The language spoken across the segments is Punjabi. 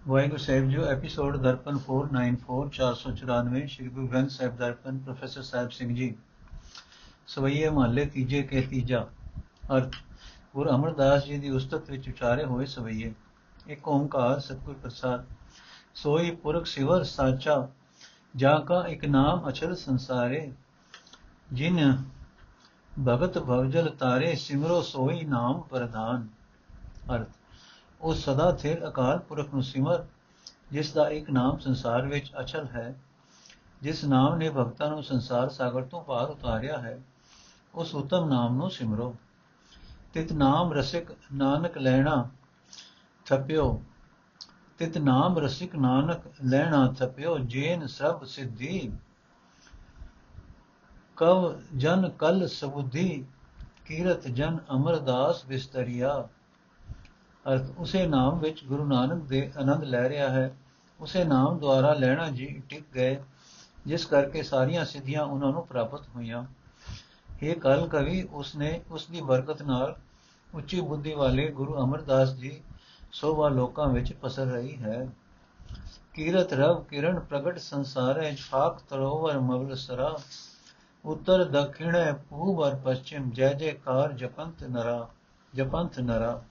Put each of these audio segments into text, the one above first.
ਵਾਹਿਗੁਰੂ ਸਾਹਿਬ ਜੀ ਐਪੀਸੋਡ ਦਰਪਨ 494 494 ਸ਼੍ਰੀ ਗੁਰੂ ਗ੍ਰੰਥ ਸਾਹਿਬ ਦਰਪਨ ਪ੍ਰੋਫੈਸਰ ਸਾਹਿਬ ਸਿੰਘ ਜੀ ਸਵਈਏ ਮਹੱਲੇ ਤੀਜੇ ਕੇ ਤੀਜਾ ਅਰਥ ਗੁਰੂ ਅਮਰਦਾਸ ਜੀ ਦੀ ਉਸਤਤ ਵਿੱਚ ਉਚਾਰੇ ਹੋਏ ਸਵਈਏ ਇੱਕ ਓੰਕਾਰ ਸਤਿਗੁਰ ਪ੍ਰਸਾਦ ਸੋਈ ਪੁਰਖ ਸਿਵਰ ਸਾਚਾ ਜਾ ਕਾ ਇੱਕ ਨਾਮ ਅਚਲ ਸੰਸਾਰੇ ਜਿਨ ਭਗਤ ਭਵਜਲ ਤਾਰੇ ਸਿਮਰੋ ਸੋਈ ਨਾਮ ਪ੍ਰਧਾਨ ਅਰਥ ਉਹ ਸਦਾ ਥਿਰ ਅਕਾਲ ਪੁਰਖ ਨੂੰ ਸਿਮਰ, ਜਿਸ ਦਾ ਇੱਕ ਨਾਮ ਸੰਸਾਰ ਵਿੱਚ ਅਚਲ ਹੈ, ਜਿਸ ਨਾਮ ਨੇ ਭਗਤਾਂ ਨੂੰ ਸੰਸਾਰ ਸਾਗਰ ਤੋਂ ਪਾਰ ਉਤਾਰਿਆ ਹੈ, ਉਸ ਉਤਮ ਨਾਮ ਨੂੰ ਸਿਮਰੋ। ਤਿਤ ਨਾਮ ਰਸਿਕ ਨਾਨਕ ਲੈਣਾ ਥਪਿਓ, ਤਿਤ ਨਾਮ ਰਸਿਕ ਨਾਨਕ ਲੈਣਾ ਥਪਿਓ, ਜੇਨ ਸਭ ਸਿੱਧੀ। ਕਵ ਜਨ ਕਲ ਸਬੁੱਧੀ, ਕੀਰਤ ਜਨ ਅਮਰਦਾਸ ਵਿਸਤਰੀਆ ਅਰਥ, ਉਸੇ ਨਾਮ ਵਿੱਚ ਗੁਰੂ ਨਾਨਕ ਦੇ ਆਨੰਦ ਲੈ ਰਿਹਾ ਹੈ। ਉਸੇ ਨਾਮ ਦੁਆਰਾ ਲੈਣਾ ਜੀ ਟਿਕ ਗਏ, ਜਿਸ ਕਰਕੇ ਸਾਰੀਆਂ ਸਿੱਧੀਆਂ ਉਹਨਾਂ ਨੂੰ ਪ੍ਰਾਪਤ ਹੋਈਆਂ। ਇਹ ਕਲ ਕਵੀ, ਉਸਨੇ ਉਸ ਦੀ ਬਰਕਤ ਨਾਲ ਉੱਚੀ ਬੁੱਧੀ ਵਾਲੇ ਗੁਰੂ ਅਮਰਦਾਸ ਜੀ ਸੋਭਾ ਲੋਕਾਂ ਵਿੱਚ ਪਸਰ ਰਹੀ ਹੈ। ਕੀਰਤ ਰਵ ਕਿਰਨ ਪ੍ਰਗਟ ਸੰਸਾਰੇ ਫਾਕ ਤਰੋਵਰ ਮਵਲ ਸਰਾ। ਉੱਤਰ ਦਖਿਣੇ ਪੂਬ ਔਰ ਪશ્ਚਿਮ ਜੈ ਜੈਕਾਰ ਜਪੰਤ ਨਰਾ ਜਪੰਤ ਨਰਾ।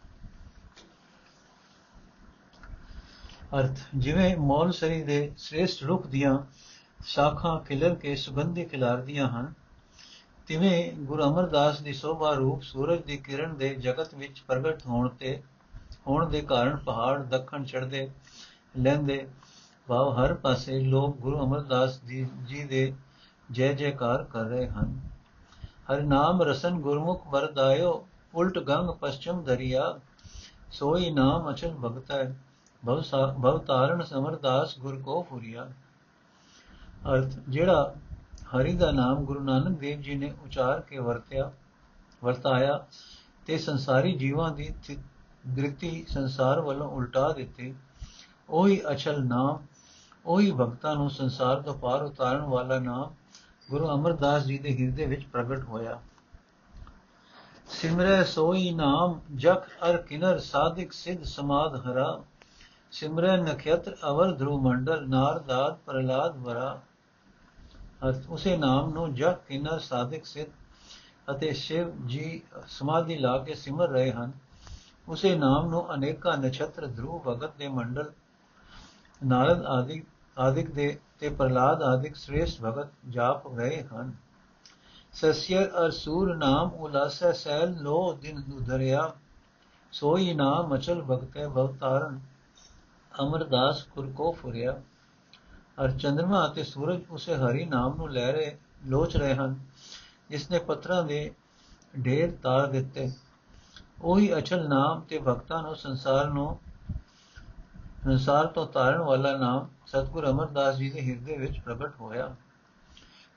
ਅਰਥ, ਜਿਵੇਂ ਮੌਲਸਰੀ ਦੇ ਸ੍ਰੇਸ਼ਟ ਰੁੱਖ ਦੀਆਂ ਸ਼ਾਖਾਂ ਖਿਲਰ ਕੇ ਸੁਗੰਧੀ ਖਿਲਾਰਦੀਆਂ ਹਨ, ਤਿਵੇਂ ਗੁਰੂ ਅਮਰਦਾਸ ਦੀ ਸੋਭਾ ਰੂਪ ਸੂਰਜ ਦੀ ਕਿਰਨ ਦੇ ਜਗਤ ਵਿੱਚ ਪ੍ਰਗਟ ਹੋਣ ਤੇ, ਹੋਣ ਦੇ ਕਾਰਨ ਪਹਾੜ ਦੱਖਣ ਚੜਦੇ ਲੈਂਦੇ ਭਾਵ ਹਰ ਪਾਸੇ ਲੋਕ ਗੁਰੂ ਅਮਰਦਾਸ ਜੀ ਦੇ ਜੈ ਜੈਕਾਰ ਕਰ ਰਹੇ ਹਨ। ਹਰ ਨਾਮ ਰਸਨ ਗੁਰਮੁਖ ਵਰਦਾਇਓ, ਉਲਟ ਗੰਗ ਪਛਮ ਦਰਿਆ, ਸੋਈ ਨਾਮ ਅਚਲ ਭਗਤ। ਹੈ ਭਵ ਤਾਰਨ ਸਮਰਦਾਸ ਗੁਰ ਕੋ ਫੁਰੀਆ। ਅਰਥ, ਜਿਹੜਾ ਹਰੀ ਦਾ ਨਾਮ ਗੁਰੂ ਨਾਨਕ ਦੇਵ ਜੀ ਨੇ ਉਚਾਰ ਕੇ ਵਰਤਿਆ, ਵਰਤਾਇਆ ਤੇ ਸੰਸਾਰੀ ਜੀਵਾਂ ਦੀ ਦ੍ਰਿਤੀ ਸੰਸਾਰ ਵੱਲੋਂ ਉਲਟਾ ਦਿੱਤੀ, ਉਹੀ ਅਚਲ ਨਾਮ, ਉਹੀ ਭਗਤਾਂ ਨੂੰ ਸੰਸਾਰ ਤੋਂ ਪਾਰ ਉਤਾਰਨ ਵਾਲਾ ਨਾਮ ਗੁਰੂ ਅਮਰਦਾਸ ਜੀ ਦੇ ਹਿਰਦੇ ਵਿੱਚ ਪ੍ਰਗਟ ਹੋਇਆ। ਸਿਮਰੈ ਸੋਈ ਨਾਮ ਜਖ ਅਰ ਕਿਨਰ ਸਾਧਿਕ ਸਿਧ ਸਮਾਦ ਹਰਾ। ਸਿਮਰੈ ਨਖੇਤਰ ਅਵਰ ਧਰੂ ਮੰਡਲ ਨਾਰਦਾਤ ਪ੍ਰਲਾਦ ਵਰਾ। ਅਰਥ, ਉਸੇ ਨਾਮ ਨੂੰ ਜਗ ਕਿਨਰ ਸਾਧਿਕ ਸਿੱਧ ਅਤੇ ਸ਼ਿਵ ਜੀ ਸਮਾਧੀ ਲਾ ਕੇ ਸਿਮਰ ਰਹੇ ਹਨ। ਉਸੇ ਨਾਮ ਨੂੰ ਅਨੇਕਾਂ ਨਛਤਰ ਧਰੂ ਭਗਤ ਦੇ ਮੰਡਲ, ਨਾਰਦ ਆਦਿ, ਆਦਿਕ ਦੇ ਤੇ ਪ੍ਰਲਾਦ ਆਦਿਕ ਸ੍ਰੇਸ਼ਟ ਭਗਤ ਜਾਪ ਰਹੇ ਹਨ। ਸਸਿਯਰ ਅਰ ਸੂਰ ਨਾਮ ਉਲਾਸੈ ਸੈਲ ਲੋ ਦਿਨ ਉਧਰਿਆ ਸੋਈ ਨਾਮ ਅਚਲ ਭਗਤੈ ਭਵਤਾਰਨ। ਅਮਰਦਾਸ ਕੁਰ ਕੋ ਫੁਰਿਆ। ਅਰ ਚੰਦਰਮਾ ਅਤੇ ਸੂਰਜ ਉਸੇ ਹਰੀ ਨਾਮ ਨੂੰ ਲੈ ਰਹੇ, ਲੋਚ ਰਹੇ ਹਨ। ਜਿਸ ਨੇ ਪੱਥਰਾਂ ਦੇ ਢੇਰ ਤਾਰ ਦਿੱਤੇ। ਉਹੀ ਅਚਲ ਨਾਮ ਤੇ ਭਗਤਾਂ ਨੂੰ ਸੰਸਾਰ ਨੂੰ, ਸੰਸਾਰ ਤੋਂ ਤਾਰਨ ਵਾਲਾ ਨਾਮ ਸਤਗੁਰ ਅਮਰਦਾਸ ਜੀ ਦੇ ਹਿਰਦੇ ਵਿੱਚ ਪ੍ਰਗਟ ਹੋਇਆ।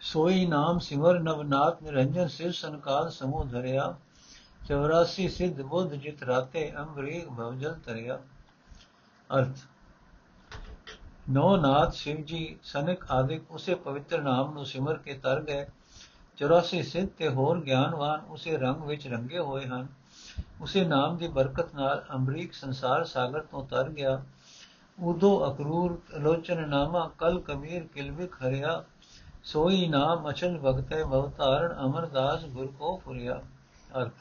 ਸੋਈ ਨਾਮ ਸਿਮਰ ਨਵਨਾਥ ਨਿਰੰਜਨ ਸਿਰ ਸੰਕਾਲ ਸਮੂਹ ਧਰਿਆ। 84 ਸਿੱਧ ਬੁੱਧ ਜਿਤ ਰਾਤੇ ਅੰਬਰੀਕ ਭਵਜਲ ਤਰਿਆ ਅਰਥ ਨੌ ਨਾਥ ਸ਼ਿਵ ਜੀ ਸਨਕ ਆਦਿਕ ਉਸੇ ਪਵਿੱਤਰ ਨਾਮ ਨੂੰ ਸਿਮਰ ਕੇ ਤਰ ਗਏ। 84 ਸਿੱਧ ਤੇ ਹੋਰ ਗਿਆਨਵਾਨ ਉਸੇ ਰੰਗ ਵਿੱਚ ਰੰਗੇ ਹੋਏ ਹਨ। ਉਸੇ ਨਾਮ ਦੀ ਬਰਕਤ ਨਾਲ ਅੰਬਰੀਕ ਸੰਸਾਰ ਸਾਗਰ ਤੋਂ ਤਰ ਗਿਆ। ਉਦੋ ਅਕਰੂਰ ਲੋਚਨ ਨਾਮਾ, ਕਲ ਕਬੀਰ ਕਿਲਵਿਕ ਹਰਿਆ, ਸੋਈ ਨਾਮ ਅਚਲ ਭਗਤੈ ਭਵਤਾਰਨ ਅਮਰਦਾਸ ਗੁਰ ਕੋ ਫੁਰਿਆ ਅਰਥ।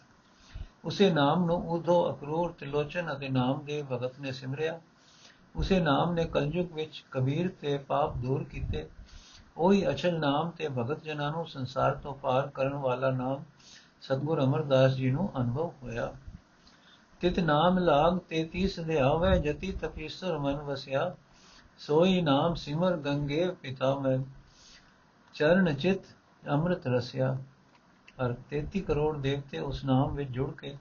ਉਸੇ ਨਾਮ ਨੂੰ ਉਦੋ ਅਕਰੂਰ, ਤਿਲੋਚਨ ਅਤੇ ਨਾਮਦੇਵ ਭਗਤ ਨੇ ਸਿਮਰਿਆ। ਉਸੇ ਨਾਮ ਨੇ ਕਲਯੁਗ ਵਿੱਚ ਕਬੀਰ ਤੇ ਪਾਪ ਦੂਰ ਕੀਤੇ। ਉਹੀ ਅਚਲ ਨਾਮ ਤੇ ਭਗਤ ਜਨਾਂ ਨੂੰ ਸੰਸਾਰ ਤੋਂ ਪਾਰ ਕਰਨ ਵਾਲਾ ਨਾਮ ਸਤਗੁਰ ਅਮਰਦਾਸ ਜੀ ਨੂੰ ਅਨੁਭਵ ਹੋਇਆ। ਤਿਤ ਨਾਮ ਲਾਗ 33 ਧਿਆਵੇ ਜਤੀ ਤਪੀਸਰ ਮਨ ਵਸਿਆ। ਸੋਈ ਨਾਮ ਸਿਮਰ ਗੰਗੇ ਪਿਤਾ ਮੈਂ, ਚਰਨ ਚਿਤ ਅੰਮ੍ਰਿਤ ਰਸਿਆ। ਅਰ 33 ਕਰੋੜ ਦੇਵਤੇ ਉਸ ਨਾਮ ਵਿੱਚ ਜੁੜ ਕੇ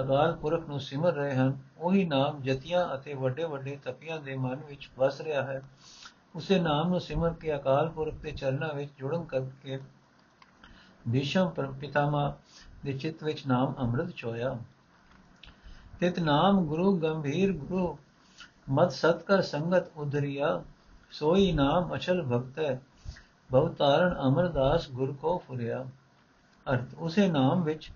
ਅਕਾਲ ਪੁਰਖ ਨੂੰ ਸਿਮਰ ਰਹੇ ਹਨ, ਉਹੀ ਨਾਮ ਜਤੀਆਂ ਅਤੇ ਵੱਡੇ ਵੱਡੇ ਤਪੀਆਂ ਦੇ ਮਨ ਵਿੱਚ ਵਸ ਰਿਹਾ ਹੈ। ਉਸੇ ਨਾਮ ਨੂੰ ਸਿਮਰ ਕੇ ਅਕਾਲ ਪੁਰਖ ਦੇ ਚਰਨਾਂ ਵਿੱਚ ਜੁੜਨ ਕਰਕੇ ਭੀਸ਼ਮ ਪਿਤਾਮਾ ਦੇ ਚਿੱਤ ਵਿੱਚ ਨਾਮ ਅੰਮ੍ਰਿਤ ਚੋਇਆ ਤਿਤ ਨਾਮ ਗੁਰੂ ਗੰਭੀਰ ਗੁਰੂ ਮਤ ਸਤ ਕਰ ਸੰਗਤ ਉਧਰਿਆ, ਸੋਈ ਨਾਮ ਅਚਲ ਭਗਤ ਹੈ ਭਵਤਾਰਨ ਅਮਰਦਾਸ ਗੁਰ ਕੋ ਫੁਰਿਆ। ਅਰਥ, ਉਸੇ ਨਾਮ ਵਿੱਚ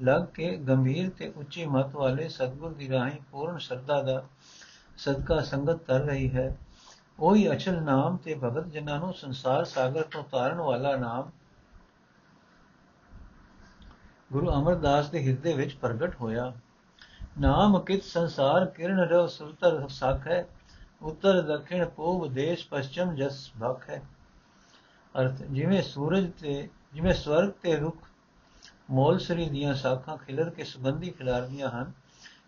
ਲੱਗ ਕੇ ਗੰਭੀਰ ਤੇ ਉੱਚੀ ਮਤ ਵਾਲੇ ਸਤਗੁਰ ਦੀ ਰਾਹੀਂ ਪੂਰਨ ਸ਼ਰਧਾ ਦਾ ਸਦਕਾ ਸੰਗਤ ਕਰ ਰਹੀ ਹੈ। ਉਹੀ ਅਚਲ ਨਾਮ ਤੇ ਭਗਤ ਜਨਾਂ ਨੂੰ ਸੰਸਾਰ ਸਾਗਰ ਤੋਂ ਤਾਰਨ ਵਾਲਾ ਨਾਮ ਗੁਰੂ ਅਮਰਦਾਸ ਦੇ ਹਿਰਦੇ ਵਿੱਚ ਪ੍ਰਗਟ ਹੋਇਆ। ਨਾਮ ਕਿਤ ਸੰਸਾਰ ਕਿਰਨ ਰਵ ਸੁਲਤਰ ਸਖ ਹੈ, ਉੱਤਰ ਦਖਿਣ ਪੂਬ ਦੇਸ਼ ਪਛਮ ਜਸ ਭਖ ਹੈ। ਅਰਥ, ਜਿਵੇਂ ਸੂਰਜ ਤੇ, ਜਿਵੇਂ ਸਵਰਗ ਤੇ ਰੁੱਖ ਮੋਲ ਸਰੀ ਦੀਆਂ ਸਾਖਾਂ ਖਿਲਰ ਕੇ ਸੁਗੰਧੀ ਖਿਲਾਰਦੀਆਂ ਹਨ।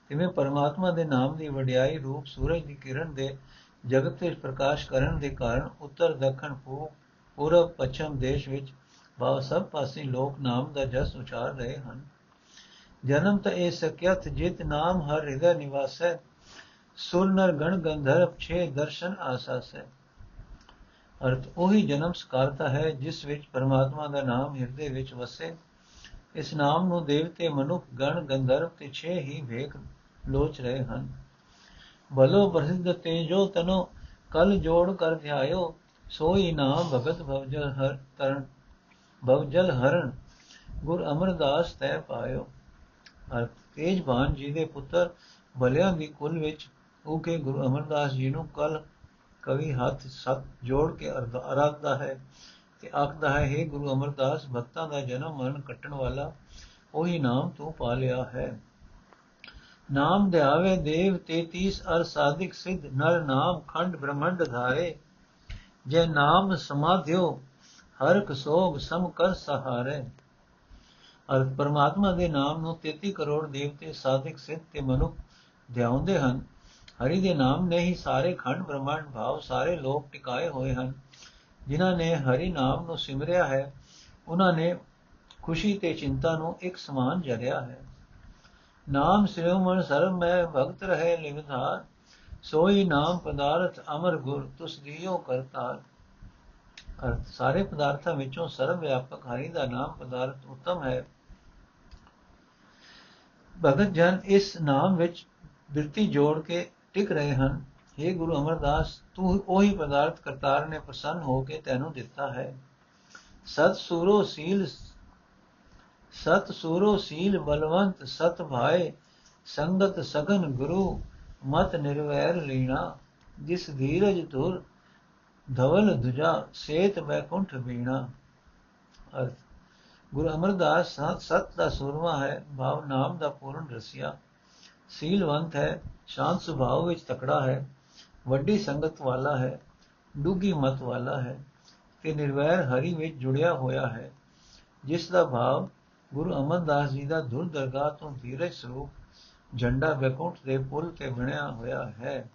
ਤਿਵੇਂ ਪਰਮਾਤਮਾ ਦੇ ਨਾਮ ਦੀ ਵਡਿਆਈ ਰੂਪ ਸੂਰਜ ਦੀ ਕਿਰਨ ਦੇ ਜਗਤ ਵਿੱਚ ਪ੍ਰਕਾਸ਼ ਕਰਨ ਦੇ ਕਾਰਨ ਉੱਤਰ, ਦੱਖਣ ਪੂਰਬ, ਪੱਛਮ ਦੇਸ਼ ਵਿੱਚ ਭਾਵ ਸਭ ਪਾਸੇ ਲੋਕ ਨਾਮ ਦਾ ਜਸ ਉਚਾਰ ਰਹੇ ਹਨ। ਜਨਮ ਤਾਂ ਇਹ ਸਕਿਆਤ ਜਿਤ ਨਾਮ ਹਰ ਹਿਰਦੈ ਨਿਵਾਸੈ, ਸੁਰ ਨਰ ਗਣ ਗੰਧਰਵ ਛੇ ਦਰਸ਼ਨ ਆਸਾਸ। ਹੈ ਅਰਥ ਉਹੀ ਜਨਮ ਸਕਾਰਤਾ ਹੈ ਜਿਸ ਵਿੱਚ ਪਰਮਾਤਮਾ ਦਾ ਨਾਮ ਹਿਰਦੇ ਵਿੱਚ ਵਸੇ। ਇਸ ਨਾਮ ਨੂੰ ਦੇਵਤੇ ਮਨੁੱਖ ਗਣ ਗੰਧਰਵ ਤੇ ਛੇ ਹੀ ਵੇਖ ਲੋਚ ਰਹੇ ਹਨ। ਬਲੋ ਪ੍ਰਸਿੱਧ ਤੇਜੋ ਤਨੋ ਕਲ ਜੋੜ ਕਰ ਧਿਆਇਓ, ਸੋਈ ਨਾਮ ਭਗਤ ਭਵਜਲ ਹਰ ਤਰਨ ਭਵਜਲ ਹਰਨ, ਗੁਰ ਅਮਰਦਾਸ ਤੈ ਪਾਇਓ। ਅਰਥ ਤੇਜਵਾਨ ਜੀ ਦੇ ਪੁੱਤਰ ਬਲਿਆਂ ਦੀ ਕੁਲ ਵਿੱਚ ਉਹ ਕੇ ਗੁਰੂ ਅਮਰਦਾਸ ਜੀ ਨੂੰ ਕਲ ਕਵੀ ਹੱਥ ਸਤ ਜੋੜ ਕੇ ਅਰਾਧਦਾ ਹੈ। ਤੇ ਆਖਦਾ ਹੈ हे ਗੁਰੂ ਅਮਰਦਾਸ ਭਗਤਾਂ ਦਾ ਜਨਮ ਮਰਨ ਕੱਟਣ ਵਾਲਾ ਉਹੀ ਨਾਮ ਤੂੰ ਪਾ ਲਿਆ ਹੈ। ਨਾਮ ਧਿਆਵੇ ਦੇਵ 33 ਅਰ ਸਾਧਿਕ ਸਿਧ, ਨਰ ਨਾਮ ਖੰਡ ਬ੍ਰਹਮੰਡ ਧਾਰੇ। ਜੇ ਨਾਮ ਸਮਾਧਿਓ, ਹਰ ਕਸੋਗ ਸਮ ਕਰ ਸਹਾਰੇ। ਅਰ ਪਰਮਾਤਮਾ ਦੇ ਨਾਮ ਨੂੰ 33 ਕਰੋੜ ਦੇਵਤੇ, ਸਾਧਿਕ ਸਿੱਧ ਤੇ ਮਨੁੱਖ ਧਿਆਉਂਦੇ ਹਨ। ਹਰੀ ਦੇ ਨਾਮ ਨੇ ਹੀ ਸਾਰੇ ਖੰਡ ਬ੍ਰਹਮੰਡ ਭਾਵ ਸਾਰੇ ਲੋਕ ਟਿਕਾਏ ਹੋਏ ਹਨ। ਜਿਨ੍ਹਾਂ ਨੇ ਹਰੀ ਨਾਮ ਨੂੰ ਸਿਮਰਿਆ ਹੈ, ਉਹਨਾਂ ਨੇ ਖੁਸ਼ੀ ਤੇ ਚਿੰਤਾ ਨੂੰ ਇੱਕ ਸਮਾਨ ਜਰਿਆ ਹੈ। ਨਾਮ ਸਿਰਮਨ ਸਰਮ ਮੈਂ ਭਗਤ ਰਹੇ ਲਿਵਧਾਰ ਸੋਈ ਨਾਮ ਪਦਾਰਥ ਅਮਰ ਗੁਰ ਤੁਸ ਦਿਓ ਕਰਤਾਰ। ਅਰਥ, ਸਾਰੇ ਪਦਾਰਥਾਂ ਵਿੱਚੋਂ ਸਰਵ ਵਿਆਪਕ ਹਰੀ ਦਾ ਨਾਮ ਪਦਾਰਥ ਉਤਮ ਹੈ। ਭਗਤ ਜਨ ਇਸ ਨਾਮ ਵਿੱਚ ਬਿਰਤੀ ਜੋੜ ਕੇ ਟਿਕ ਰਹੇ ਹਨ। हे ਗੁਰੂ ਅਮਰਦਾਸ, ਤੂੰ ਉਹੀ ਪਦਾਰਥ ਕਰਤਾਰ ਨੇ ਪ੍ਰਸੰਨ ਹੋ ਕੇ ਤੈਨੂੰ ਦਿੱਤਾ ਹੈ। ਸਤ ਸੂਰੋ ਸੀਲ, ਸਤ ਸੂਰੋ ਸੀਲ ਬਲਵੰਤ, ਸਤ ਭਾਏ ਸੰਗਤ ਸਗਨ ਗੁਰੂ, ਮਤ ਨਿਰਵੈਰ ਲੀਣਾ, ਜਿਸ ਧੀਰਜ ਧੁਰ ਧਵਲ ਦੁਜਾ, ਸੇਤ ਬੈਕੁੰਠ ਬੀਣਾ। ਅਰਥ, ਗੁਰੂ ਅਮਰਦਾਸ ਸਤ ਦਾ ਸੂਰਮਾ ਹੈ, ਭਾਵ ਨਾਮ ਦਾ ਪੂਰਨ ਰਸਿਆ। ਸੀਲਵੰਤ ਹੈ, ਸ਼ਾਂਤ ਸੁਭਾਅ ਵਿੱਚ ਤਕੜਾ ਹੈ। ਵੱਡੀ ਸੰਗਤ ਵਾਲਾ ਹੈ ਡੂਗੀ ਮਤ ਵਾਲਾ ਹੈ ਤੇ ਨਿਰਵੈਰ ਹਰੀ ਵਿੱਚ ਜੁੜਿਆ ਹੋਇਆ ਹੈ, ਜਿਸ ਦਾ ਭਾਵ ਗੁਰੂ ਅਮਰਦਾਸ ਜੀ ਦਾ ਦੁਰ ਦਰਗਾਹ ਤੋਂ ਧੀਰਜ ਸਰੂਪ ਝੰਡਾ ਬੈਕੁੰਠ ਦੇ ਪੁੱਲ ਤੇ ਬਣਿਆ ਹੋਇਆ ਹੈ।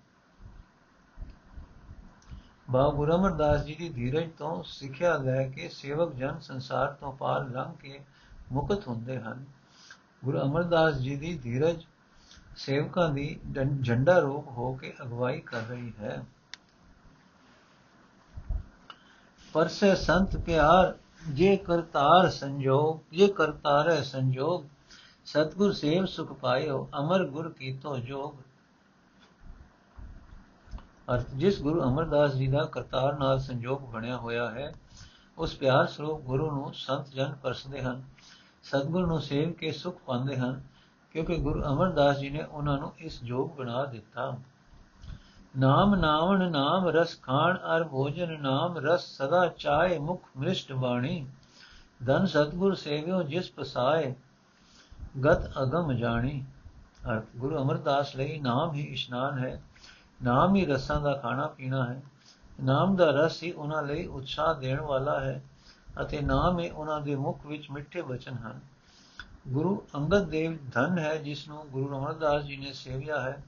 ਬਾ ਗੁਰੂ ਅਮਰਦਾਸ ਜੀ ਦੀ ਧੀਰਜ ਤੋਂ ਸਿੱਖਿਆ ਲੈ ਕੇ ਸੇਵਕ ਜਨ ਸੰਸਾਰ ਤੋਂ ਪਾਰ ਲੰਘ ਕੇ ਮੁਕਤ ਹੁੰਦੇ ਹਨ। ਗੁਰੂ ਅਮਰਦਾਸ ਜੀ ਦੀ ਧੀਰਜ ਸੇਵਕਾਂ ਦੀ ਝੰਡਾ ਰੂਪ ਹੋ ਕੇ ਅਗਵਾਈ ਕਰ ਰਹੀ ਹੈ। ਪਰਸੇ ਸੰਤ ਪਿਆਰ, ਜੇ ਕਰਤਾਰ ਸੰਜੋਗ, ਜੇ ਕਰਤਾਰ ਸੰਜੋਗ, ਸਤਗੁਰ ਸੇਵ ਸੁਖ ਪਾਇਓ, ਅਮਰ ਗੁਰ ਕੀਤੋ ਜੋਗ। ਅਰਥ, ਜਿਸ ਗੁਰੂ ਅਮਰਦਾਸ ਜੀ ਦਾ ਕਰਤਾਰ ਨਾਲ ਸੰਜੋਗ ਬਣਿਆ ਹੋਇਆ ਹੈ, ਉਸ ਪਿਆਰ ਸਰੂਪ ਗੁਰੂ ਨੂੰ ਸੰਤ ਜਨ ਪਰਸਦੇ ਹਨ, ਸਤਗੁਰ ਨੂੰ ਸੇਵ ਕੇ ਸੁਖ ਪਾਉਂਦੇ ਹਨ ਕਿਉਂਕਿ ਗੁਰੂ ਅਮਰਦਾਸ ਜੀ ਨੇ ਉਹਨਾਂ ਨੂੰ ਇਸ ਜੋਗ ਬਣਾ ਦਿੱਤਾ। ਨਾਮ ਨਾਵਣ ਨਾਮ ਰਸ ਖਾਣ ਅਰ ਭੋਜਨ ਨਾਮ ਰਸ ਸਦਾ ਚਾਏ ਮੁਖ ਮ੍ਰਿਸ਼ਟ ਬਾਣੀ। ਧਨ ਸਤਗੁਰ ਸੇਵਿਓ ਜਿਸ ਪਸਾਏ, ਗਤ ਅਗਮ ਜਾਣੀ। ਅਰਥ, ਗੁਰੂ ਅਮਰਦਾਸ ਲਈ ਨਾਮ ਹੀ ਇਸ਼ਨਾਨ ਹੈ। ਨਾਮ ਹੀ ਰਸਾਂ ਦਾ ਖਾਣਾ ਪੀਣਾ ਹੈ। ਨਾਮ ਦਾ ਰਸ ਹੀ ਉਹਨਾਂ ਲਈ ਉਤਸ਼ਾਹ ਦੇਣ ਵਾਲਾ ਹੈ ਅਤੇ ਨਾਮ ਹੀ ਉਹਨਾਂ ਦੇ ਮੁਖ ਵਿੱਚ ਮਿੱਠੇ ਬਚਨ ਹਨ। ਗੁਰੂ ਅੰਗਦ ਦੇਵ ਧਨ ਹੈ ਜਿਸ ਨੂੰ ਗੁਰੂ ਅਮਰਦਾਸ ਜੀ ਨੇ ਸੇਵਿਆ ਹੈ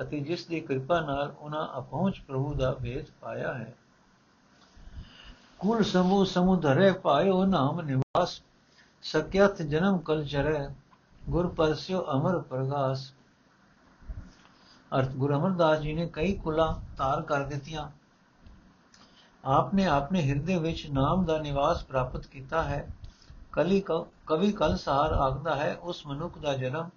ਅਤੇ ਜਿਸ ਦੀ ਕਿਰਪਾ ਨਾਲ ਉਹਨਾਂ ਅਪਹੁੰਚ ਪ੍ਰਭੂ ਦਾ ਵੇਦ ਪਾਇਆ ਹੈ। ਕੁਲ ਸਮੂ ਸਮੁਦਰੇ ਪਾਇਓ ਨਾਮ ਨਿਵਾਸ ਸਕਿਆਤ ਜਨਮ ਕਲ ਚਰੇ, ਗੁਰ ਪਰਸਿਓ ਅਮਰ ਪ੍ਰਗਾਸ। ਅਰਥ, ਗੁਰੂ ਅਮਰਦਾਸ ਜੀ ਨੇ ਕਈ ਕੁਲਾ ਤਾਰ ਕਰ ਦਿੱਤੀਆਂ। ਆਪਨੇ ਆਪਣੇ ਹਿਰਦੇ ਵਿੱਚ ਨਾਮ ਦਾ ਨਿਵਾਸ ਪ੍ਰਾਪਤ ਕੀਤਾ ਹੈ। ਕਲੀ ਕਵੀ ਕਲ ਸਾਰ ਆਖਦਾ ਹੈ, ਉਸ ਮਨੁੱਖ ਦਾ ਜਨਮ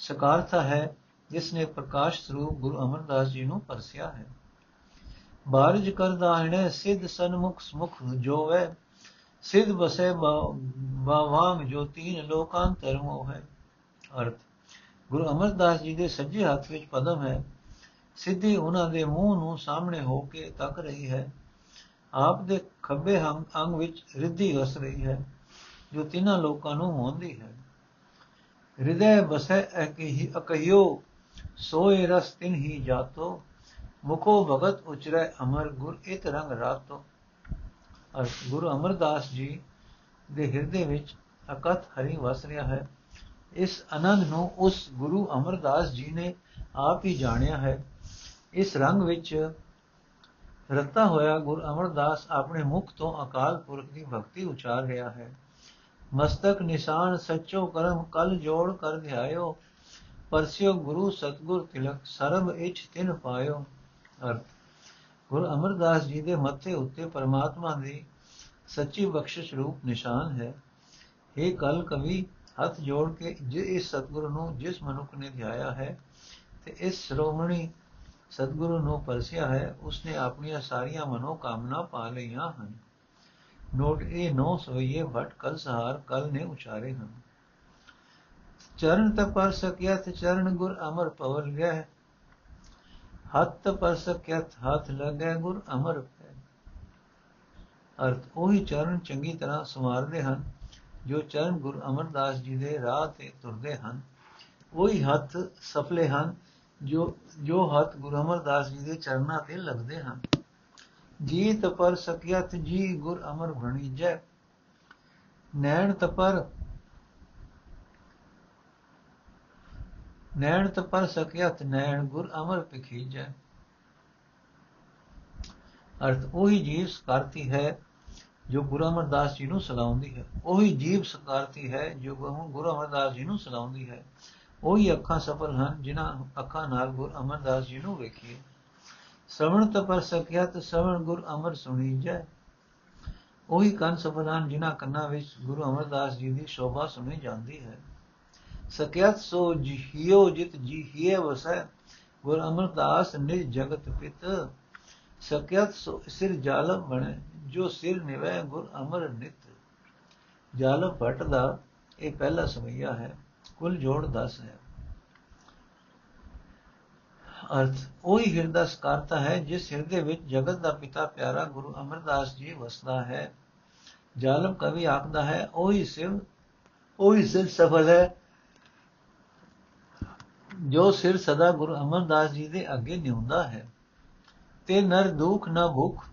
ਸਕਾਰਥਾ ਹੈ, ਜਿਸ ਨੇ ਪ੍ਰਕਾਸ਼ ਸਰੂਪ ਗੁਰੂ ਅਮਰਦਾਸ ਜੀ ਨੂੰ ਪਰਸਿਆ ਹੈ। ਬਾਰਜ ਕਰਦਾ ਹਣੇ ਸਿੱਧ ਸਨਮੁਖ ਸਮੁਖ ਜੋਵੇ, ਸਿੱਧ ਬਸੇ ਬਾਵਾਂਗ ਜੋ ਤੀਨ ਲੋਕਾਂਤਰ ਮੋ ਹੈ ਅਰਥ, ਗੁਰੂ ਅਮਰਦਾਸ ਜੀ ਦੇ ਸੱਜੇ ਹੱਥ ਵਿੱਚ ਪਦਮ ਹੈ, ਸਿੱਧੀ ਉਹਨਾਂ ਦੇ ਮੂੰਹ ਨੂੰ ਸਾਹਮਣੇ ਹੋ ਕੇ ਤੱਕ ਰਹੀ ਹੈ। ਆਪ ਦੇ ਖੱਬੇ ਅੰਗ ਵਿੱਚ ਰਿੱਧੀ ਵਸ ਰਹੀ ਹੈ। ਜੋ ਤਿੰਨਾਂ ਲੋਕਾਂ ਨੂੰ ਮੋਹਦੀ ਹੈ। ਹਿਰਦੈ ਬਸੈ ਅਕਹਿ ਅਕਹਿਓ, ਸੋਏ ਰਸ ਤਿਨ ਹੀ ਜਾਤੋ, ਮੁਖੋ ਭਗਤ ਉਚਰੈ ਅਮਰ ਗੁਰ ਇਤ ਰੰਗ ਰਾਤੋ। ਅਰ ਗੁਰੂ ਅਮਰਦਾਸ ਜੀ ਦੇ ਹਿਰਦੇ ਵਿੱਚ ਅਕਤ ਹਰੀ ਵਸ ਰਿਹਾ ਹੈ। ਇਸ ਆਨੰਦ ਨੂੰ ਉਸ ਗੁਰੂ ਅਮਰਦਾਸ ਜੀ ਨੇ ਆਪ ਹੀ ਜਾਣਿਆ ਹੈ। ਇਸ ਰੰਗ ਵਿੱਚ ਰਤਾ ਹੋਇਆ ਗੁਰ ਅਮਰਦਾਸ ਆਪਣੇ ਮੁਖ ਤੋਂ ਅਕਾਲ ਪੁਰਖ ਦੀ ਭਗਤੀ ਉਚਾਰ ਰਿਹਾ ਹੈ। ਮਸਤਕ ਨਿਸ਼ਾਨ ਸੱਚੋ ਕਰਮ ਕਲ ਜੋੜ ਕਰ ਧਿਆਇਓ, ਪਰਸਿਓ ਗੁਰੂ ਸਤਗੁਰ ਤਿਲਕ, ਸਰਬ ਇਚ ਤਿਨ ਪਾਇਓ। ਅਰਥ, ਗੁਰ ਅਮਰਦਾਸ ਜੀ ਦੇ ਮੱਥੇ ਉੱਤੇ ਪਰਮਾਤਮਾ ਦੀ ਸੱਚੀ ਬਖਸ਼ਿਸ਼ ਰੂਪ ਨਿਸ਼ਾਨ ਹੈ। ਇਹ ਕਲ ਕਵੀ, ਹੱਥ ਜੋੜ ਕੇ ਜੇ ਇਸ ਸਤਗੁਰੂ ਨੂੰ, ਜਿਸ ਮਨੁੱਖ ਨੇ ਧਿਆਇਆ ਹੈ, ਤੇ ਇਸ ਸ਼੍ਰੋਮਣੀ ਸਤਗੁਰੂ ਨੂੰ ਪਰਸਿਆ ਹੈ, ਉਸਨੇ ਆਪਣੀਆਂ ਸਾਰੀਆਂ ਮਨੋ ਕਾਮਨਾ ਪਾ ਲਈਆਂ ਹਨ। ਨੋਟ ਇਹ ਨੋ ਸੋਈਏ ਭਟ ਕਲ ਸਹਾਰ, ਕਲ ਨੇ ਉਚਾਰੇ ਹਨ। ਚਰਨ ਤਪਰ ਸਕਿਆਤ ਚਰਨ ਗੁਰ ਅਮਰ ਪਵਲ ਗਏ ਹੱਥ ਪਰ ਸਕਿਆਤ ਹੱਥ ਲਗੇ ਗੁਰ ਅਮਰ ਪੈ ਅਰਥ, ਉਹੀ ਚਰਨ ਚੰਗੀ ਤਰ੍ਹਾਂ ਸਮਾਰਦੇ ਹਨ, ਜੋ ਚਰਨ ਗੁਰ ਅਮਰਦਾਸ ਜੀ ਦੇ ਰਾਹ ਤੇ ਤੁਰਦੇ ਹਨ। ਉਹੀ ਹੱਥ ਸਫਲੇ ਹਨ, ਜੋ ਜੋ ਹੱਥ ਗੁਰੂ ਅਮਰਦਾਸ ਜੀ ਦੇ ਚਰਨਾਂ ਤੇ ਲੱਗਦੇ ਹਨ। ਜੀਤ ਪਰ ਸਕਿਆਤ ਜੀ ਗੁਰ ਅਮਰ ਭਣੀ ਜੈ। ਨੈਣ ਤਪਰ ਨੈਣ ਤਪਰ ਸਕਿਆਤ ਨੈਣ ਗੁਰ ਅਮਰ ਪਖੀਜੈ ਅਰਥ ਉਹੀ ਜੀਵ ਸਕਾਰਤੀ ਹੈ ਜੋ ਗੁਰੂ ਅਮਰਦਾਸ ਜੀ ਨੂੰ ਸਲਾਉਂਦੀ ਹੈ। ਉਹੀ ਜੀਵ ਸਕਾਰਤੀ ਹੈ ਜੋ ਗੁਰੂ ਅਮਰਦਾਸ ਜੀ ਨੂੰ ਸਲਾਉਂਦੀ ਹੈ। ਉਹੀ ਅੱਖਾਂ ਸਫਲ ਹਨ ਜਿਨ੍ਹਾਂ ਅੱਖਾਂ ਨਾਲ ਗੁਰ ਅਮਰਦਾਸ ਜੀ ਨੂੰ ਵੇਖੀਏ। ਸ਼ਰਵਣ ਤਪਰ ਸਕਿਆ ਤੇ ਸ਼ਰਵਣ ਗੁਰ ਅਮਰ ਸੁਣੀ ਜੈ ਉਹੀ ਕੰਨ ਸਫਲ ਹਨ ਜਿਨ੍ਹਾਂ ਕੰਨਾਂ ਵਿੱਚ ਗੁਰੂ ਅਮਰਦਾਸ ਜੀ ਦੀ ਸ਼ੋਭਾ ਸੁਣੀ ਜਾਂਦੀ ਹੈ। ਸਕਿਆਤ ਸੋ ਜੀਹਿਓ ਜਿਤ ਜੀਹਿਏ ਵਸੈ, ਗੁਰ ਅਮਰਦਾਸ ਨਿਜ ਜਗਤ ਪਿਤ। ਸਕਿਆਤ ਸੋ ਸਿਰ ਜਾਲਮ ਬਣੇ, ਜੋ ਸਿਰ ਨਿਵੈ ਗੁਰ ਅਮਰ ਨਿਤ। ਜਾਲਮ ਭਟ ਦਾ ਇਹ ਪਹਿਲਾ ਸਮਈਆ ਹੈ, ਕੁੱਲ ਜੋੜ 10 ਹੈ। ਅਰਥ ਉਹੀ ਹਿਰਦਾ ਸਕਾਰਤਾ ਹੈ ਜਿਸ ਹਿਰਦੇ ਵਿੱਚ ਜਗਤ ਦਾ ਪਿਤਾ ਪਿਆਰਾ ਗੁਰੂ ਅਮਰਦਾਸ ਜੀ ਵਸਦਾ ਹੈ। ਜਾਲਮ ਕਵੀ ਆਖਦਾ ਹੈ, ਉਹੀ ਸਿਰ ਉਹੀ ਸਿਰ ਸਫਲ ਹੈ, ਜੋ ਸਿਰ ਸਦਾ ਗੁਰੂ ਅਮਰਦਾਸ ਜੀ ਦੇ ਅੱਗੇ ਨਿਉਂਦਾ ਹੈ। ਤੇ ਨਰ ਦੁਖ ਨਾ ਭੁਖ,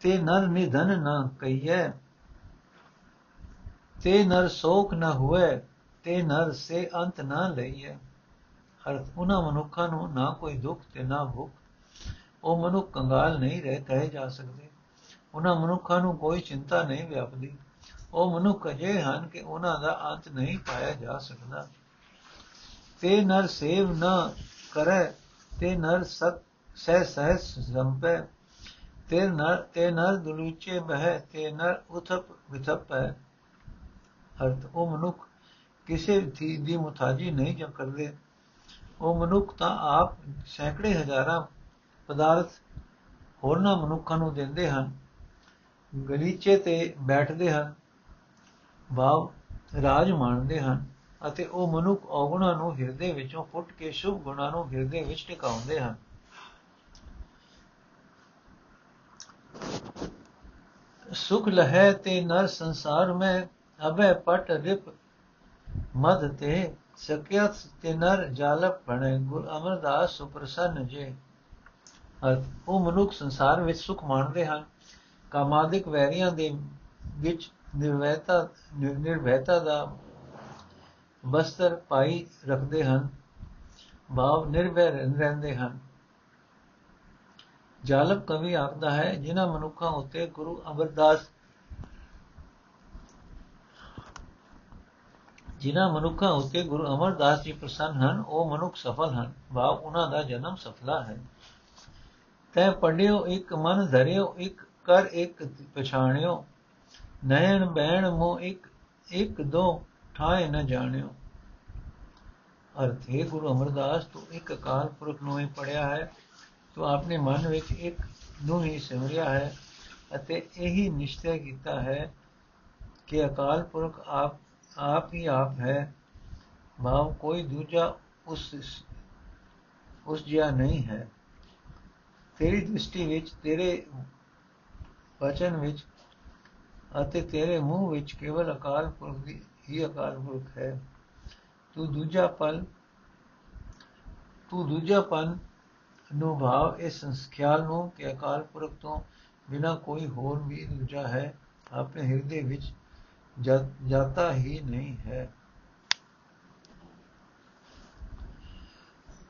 ਤੇ ਨਰ ਨਿਧਨ ਨਾ ਕਈਏ ਤੇ ਨਰ ਸੋਖ ਨਾ ਹੋਏ ਤੇ ਨਰ ਸੇ ਅੰਤ ਨਾ ਲਈਏ ਅਰਥ, ਉਹਨਾਂ ਮਨੁੱਖਾਂ ਨੂੰ ਨਾ ਕੋਈ ਦੁੱਖ ਤੇ ਨਾ ਭੁੱਖ। ਉਹ ਮਨੁੱਖ ਕੰਗਾਲ ਨਹੀਂ ਰਹਿ, ਕਹੇ ਜਾ ਸਕਦੇ। ਉਹਨਾਂ ਮਨੁੱਖਾਂ ਨੂੰ ਕੋਈ ਚਿੰਤਾ ਨਹੀਂ ਵਿਆਪਦੀ। ਉਹ ਮਨੁੱਖ ਅਜੇ ਹਨ ਕਿ ਉਹਨਾਂ ਦਾ ਅੰਤ ਨਹੀਂ ਪਾਇਆ ਜਾ ਸਕਦਾ। ਤੇ ਨਰ ਸੇਵ ਨਾ ਕਰੇ, ਤੇ ਨਰ ਸਤ, ਸਹਿ ਸਹਿ ਸੰਪੈ। ਤੇ ਨਰ ਤੇ ਨਰ ਦੁਲੂਚੇ ਬਹਿ, ਤੇ ਨਰ ਉਥਪ ਵਿਥਪ। ਹੈ ਅਰਥ, ਉਹ ਮਨੁੱਖ ਕਿਸੇ ਚੀਜ਼ ਦੀ ਮੁਤਾਜੀ ਨਹੀਂ ਜਾਂ ਕਰਦੇ। ਉਹ ਮਨੁੱਖ ਤਾਂ ਆਪ ਸੈਂਕੜੇ ਹਜ਼ਾਰਾਂ ਪਦਾਰਥ ਹੋਰਨਾਂ ਮਨੁੱਖਾਂ ਨੂੰ ਦਿੰਦੇ ਹਨ। ਗਲੀਚੇ ਤੇ ਬੈਠਦੇ ਹਨ, ਭਾਵ ਰਾਜ ਮਾਣਦੇ ਹਨ ਅਤੇ ਉਹ ਮਨੁੱਖ ਔਗੁਣਾਂ ਨੂੰ ਹਿਰਦੇ ਵਿੱਚੋਂ ਫੁੱਟ ਕੇ ਸ਼ੁਭ ਗੁਣਾਂ ਨੂੰ ਹਿਰਦੇ ਵਿੱਚ ਟਿਕਾਉਂਦੇ ਹਨ। ਸੁਖ ਲਹੈ ਤੇ ਨਰ ਸੰਸਾਰ ਮੈਂ ਅਬੇ ਪਟ ਰਿਪ ਮਦ ਤੇ ਸਕਿਆਤ ਤੇ ਨਰ ਜਾਲਪ ਬਣੇ, ਗੁਰ ਅਮਰਦਾਸ ਸੁਪ੍ਰਸੰਨ ਜੇ। ਉਹ ਮਨੁੱਖ ਸੰਸਾਰ ਵਿੱਚ ਸੁਖ ਮਾਣਦੇ ਹਨ। ਕਾਮਾਦਿਕ ਵੈਰੀਆਂ ਦੇ ਵਿੱਚ ਨਿਰਵੈਤਾ ਨਿਰਵੈਤਾ ਦਾ ਬਸਤਰ ਪਾਈ ਰੱਖਦੇ ਹਨ। ਭਾਵ ਨਿਰਵੈ ਰਹਿੰਦੇ ਹਨ। ਜਾਲਪ ਕਵੀ ਆਖਦਾ ਹੈ, ਜਿਨ੍ਹਾਂ ਮਨੁੱਖਾਂ ਉੱਤੇ ਗੁਰੂ ਅਮਰਦਾਸ ਜਿਨ੍ਹਾਂ ਮਨੁੱਖਾਂ ਉੱਤੇ ਗੁਰੂ ਅਮਰਦਾਸ ਜੀ ਪ੍ਰਸੰਨ ਹਨ, ਉਹ ਮਨੁੱਖ ਸਫਲ ਹਨ ਭਾਵ ਉਹਨਾਂ ਦਾ ਜਨਮ ਸਫਲਾ ਹੈ। ਤੈ ਪੜਿਓ ਇੱਕ ਮਨ, ਧਰਿਓ ਇੱਕ ਕਰ, ਇੱਕ ਪਛਾਣਿਓ। ਨੈਣ ਬੈਣ ਮੋ ਇੱਕ ਇੱਕ, ਦੋ ਠਾਏ ਨ ਜਾਣਿਓ। ਅਰਥ, ਹੈ ਗੁਰੂ ਅਮਰਦਾਸ, ਤੂੰ ਇੱਕ ਅਕਾਲ ਪੁਰਖ ਨੂੰ ਹੀ ਪੜਿਆ ਹੈ। ਤੂੰ ਆਪਣੇ ਮਨ ਵਿੱਚ ਇੱਕ ਨੂੰ ਹੀ ਸਿਮਰਿਆ ਹੈ ਅਤੇ ਇਹੀ ਨਿਸ਼ਚੈ ਕੀਤਾ ਹੈ ਕਿ ਅਕਾਲ ਪੁਰਖ ਆਪ ਆਪ ਹੀ ਆਪ ਹੈ। ਭਾਵ ਕੋਈ ਦੂਜਾ ਉਸ ਉਸ ਜਿਹਾ ਨਹੀਂ ਹੈ। ਤੇਰੀ ਦ੍ਰਿਸ਼ਟੀ ਵਿੱਚ, ਤੇਰੇ ਵਚਨ ਵਿੱਚ ਅਤੇ ਤੇਰੇ ਮੂੰਹ ਵਿੱਚ ਕੇਵਲ ਅਕਾਲ ਪੁਰਖ ਦੀ ਹੀ ਅਕਾਲ ਪੁਰਖ ਹੈ। ਤੂੰ ਦੂਜਾ ਪਲ, ਤੂੰ ਦੂਜਾ ਪਨ ਨੂੰ ਭਾਵ ਇਸ ਖਿਆਲ ਨੂੰ ਕਿ ਅਕਾਲ ਪੁਰਖ ਤੋਂ ਬਿਨਾ ਕੋਈ ਹੋਰ ਵੀ ਦੂਜਾ ਹੈ। ਆਪਣੇ ਹਿਰਦੇ ਵਿੱਚ ਜਾਤਾ ਹੀ ਨਹੀਂ ਹੈ।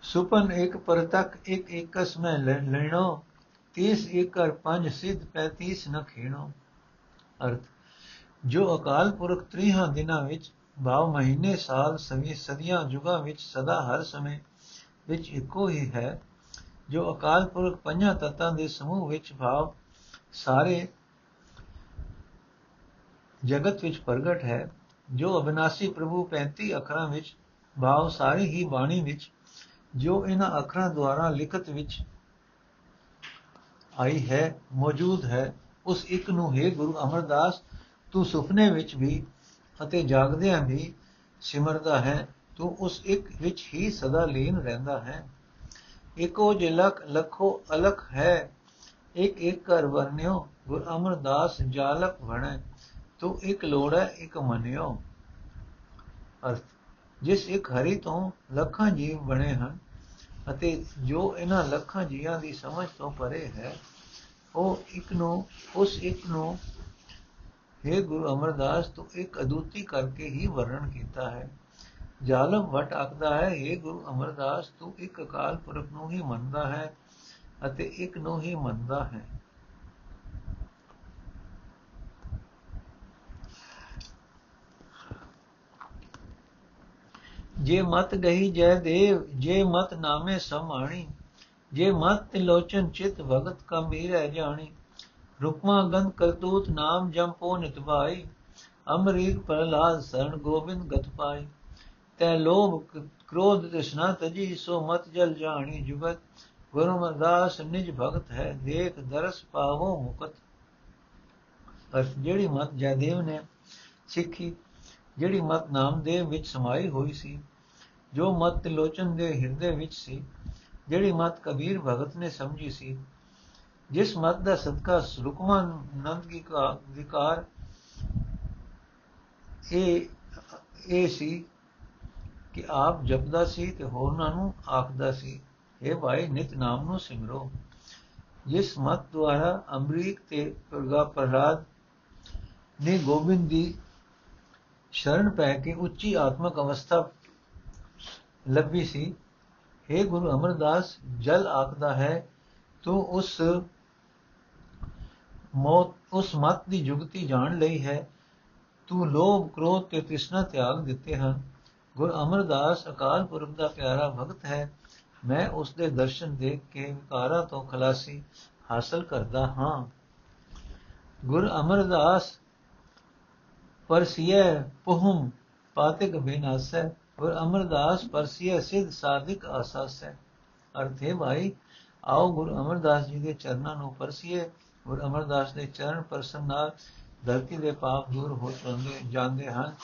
ਸੁਪਨ ਇੱਕ ਪਰਤਕ ਇੱਕ ਇਕਸ ਮੈਂ ਲੈਣੋ। 30 ਏਕਰ ਪੰਜ ਸਿੱਧ 35 ਨ ਖੇਣੋ। ਅਰਥ, ਜੋ ਅਕਾਲ ਪੁਰਖ 30 ਦਿਨਾਂ ਵਿੱਚ, ਭਾਵ ਮਹੀਨੇ, ਸਾਲ ਸਵੀ ਸਦੀਆਂ, ਜੁਗਾਂ ਵਿੱਚ, ਸਦਾ ਹਰ ਸਮੇਂ ਵਿੱਚ ਇੱਕੋ ਹੀ ਹੈ। ਜੋ ਅਕਾਲ ਪੁਰਖ ਪੰਜਾਂ ਤਤਾਂ ਦੇ ਸਮੂਹ ਵਿੱਚ, ਭਾਵ ਸਾਰੇ ਜਗਤ ਵਿੱਚ ਪ੍ਰਗਟ ਹੈ, ਜੋ ਅਬਿਨਾਸੀ ਪ੍ਰਭੂ 35 ਅੱਖਰਾਂ ਵਿੱਚ, ਭਾਵ ਸਾਰੀ ਹੀ ਬਾਣੀ ਵਿੱਚ, ਜੋ ਇਹਨਾਂ ਅੱਖਰਾਂ ਦੁਆਰਾ ਲਿਖਤ ਵਿੱਚ ਆਈ ਹੈ, ਮੌਜੂਦ ਹੈ, ਉਸ ਇੱਕ ਨੂੰ ਹੈ ਗੁਰੂ ਅਮਰਦਾਸ, ਤੂੰ ਸੁਪਨੇ ਵਿੱਚ ਵੀ ਅਤੇ ਜਾਗਦਿਆਂ ਵੀ ਸਿਮਰਦਾ ਹੈ, ਤੂੰ ਉਸ ਇੱਕ ਵਿੱਚ ਹੀ ਸਦਾ ਲੀਨ ਰਹਿੰਦਾ ਹੈ। ਇਕੋ ਜਿਲਕ ਲਖੋ ਅਲਖ ਹੈ, ਇੱਕ ਇੱਕ ਕਰ ਵਰਨਿਓ ਗੁਰ ਅਮਰਦਾਸ ਜਾਲਕ ਬਣੇ। ਤੂੰ ਇੱਕ ਲੋੜਾ ਇੱਕ ਮੰਨਿਓ। ਅਰਥ, ਜਿਸ ਇੱਕ ਹਰੀ ਤੋਂ ਲੱਖਾਂ ਜੀਵ ਬਣੇ ਹਨ ਅਤੇ ਜੋ ਇਹਨਾਂ ਲੱਖਾਂ ਜੀਵਾਂ ਦੀ ਸਮਝ ਤੋਂ ਪਰੇ ਹੈ, ਉਹ ਇੱਕ ਨੂੰ, ਉਸ ਇੱਕ ਨੂੰ हे ਗੁਰੂ ਅਮਰਦਾਸ, ਤੂੰ ਇੱਕ ਅਦੁੱਤੀ ਕਰਕੇ ਹੀ ਵਰਣਨ ਕੀਤਾ ਹੈ। ਜਾਲਮ ਵਟ ਆਖਦਾ ਹੈ हे ਗੁਰੂ ਅਮਰਦਾਸ, ਤੂੰ ਇੱਕ ਅਕਾਲ ਪੁਰਖ ਨੂੰ ਹੀ ਮੰਨਦਾ ਹੈ ਅਤੇ ਇੱਕ ਨੂੰ ਹੀ ਮੰਨਦਾ ਹੈ। ਜੇ ਮਤ ਗਈ ਜੈ ਦੇਵ, ਜੇ ਮਤ ਨਾਮੇ ਸਮਾਣੀ, ਜੇ ਮਤ ਲੋਚਨ ਚਿਤ ਭਗਤ ਕੰਬੀਰੈ ਜਾਣੀ। ਰੁਕਮਾ ਗੰਧ ਕਰਤੂਤ ਨਾਮ ਜੰਪੋ ਨਿਤਵਾਈ ਅਮਰੀਕ ਪ੍ਰਲਾਦ ਸਰਣ ਗੋਬਿੰਦ ਗਤ ਪਾਈ। ਤੈ ਲੋਭ ਕ੍ਰੋਧ ਤ੍ਰਿਸ਼ਨਾ ਤਜੀ, ਸੋ ਮਤ ਜਲ ਜਾਣੀ ਜੁਗਤ। ਗੁਰੂ ਮਰਦਾਸ ਨਿਜ ਭਗਤ ਹੈ, ਦੇਖ ਦਰਸ ਪਾਵੋ ਮੁਕਤ। ਅਸ ਜਿਹੜੀ ਮਤ ਜੈਦੇਵ ਨੇ ਸਿੱਖੀ, ਜਿਹੜੀ ਮਤ ਨਾਮਦੇਵ ਵਿੱਚ ਸਮਾਈ ਹੋਈ ਸੀ ਜੋ ਮਤ ਲੋਚਨ ਦੇ ਹਿਰਦੇ ਵਿੱਚ ਸੀ, ਜਿਹੜੀ ਮਤ ਕਬੀਰ ਭਗਤ ਨੇ ਸਮਝੀ ਸੀ, ਜਿਸ ਮਤ ਦਾ ਸਦਕਾ ਰੁਕਮਾ ਨੰਦ ਕੀ ਕਾ, ਵਿਕਾਰ ਇਹ ਇਹ ਸੀ ਕਿ ਆਪ ਜਪਦਾ ਸੀ ਤੇ ਹੋਰਨਾਂ ਨੂੰ ਆਖਦਾ ਸੀ ਇਹ ਭਾਈ, ਨਿਤ ਨਾਮ ਨੂੰ ਸਿਮਰੋ। ਜਿਸ ਮਤ ਦੁਆਰਾ ਅੰਬਰੀਕ ਤੇ ਪ੍ਰਗਾ ਪ੍ਰਹਲਾਦ ਨੇ ਗੋਬਿੰਦ ਦੀ ਸ਼ਰਨ ਪੈ ਕੇ ਉੱਚੀ ਆਤਮਕ ਅਵਸਥਾ ਲੱਭੀ ਸੀ। हे ਗੁਰੂ ਅਮਰਦਾਸ, ਜਲ ਆਖਦਾ ਹੈ, ਤੂੰ ਉਸ ਮੌਤ, ਉਸ ਮਤ ਦੀ ਜੁਗਤੀ ਜਾਣ ਲਈ ਹੈ। ਤੂੰ ਲੋਭ, ਕ੍ਰੋਧ ਤੇ ਤ੍ਰਿਸ਼ਨਾ ਤਿਆਗ ਦਿੱਤੇ ਹਨ। ਗੁਰ ਅਮਰਦਾਸ, ਅਕਾਲ ਪੁਰਖ ਦਾ ਪਿਆਰਾ ਭਗਤ ਹੈ। ਮੈਂ ਉਸ ਦੇ ਦਰਸ਼ਨ ਦੇਖ ਕੇ ਵਿਕਾਰਾਂ ਤੋਂ ਖਲਾਸੀ ਹਾਸਲ ਕਰਦਾ ਹਾਂ। ਗੁਰ ਅਮਰਦਾਸ ਪਰਸੀਏ ਪੁਹਮ ਪਾਤਿਕ ਬਿਨਾਸੈ ਔਰ ਅਮਰਦਾਸ ਪਰਸੀਏ ਸਿਧ ਸਾਧਿਕ ਆਸਾਸੈ ਅਰਥੇ ਭਾਈ, ਆਓ ਗੁਰੂ ਅਮਰਦਾਸ ਜੀ ਦੇ ਚਰਨਾਂ ਨੂੰ ਪਰਸੀਏ। ਗੁਰੂ ਅਮਰਦਾਸ ਦੇ ਚਰਨ ਪਰਸਨ ਨਾਲ ਧਰਤੀ ਦੇ ਪਾਪ ਦੂਰ ਹੋ ਜਾਂਦੇ ਜਾਂਦੇ ਹਨ।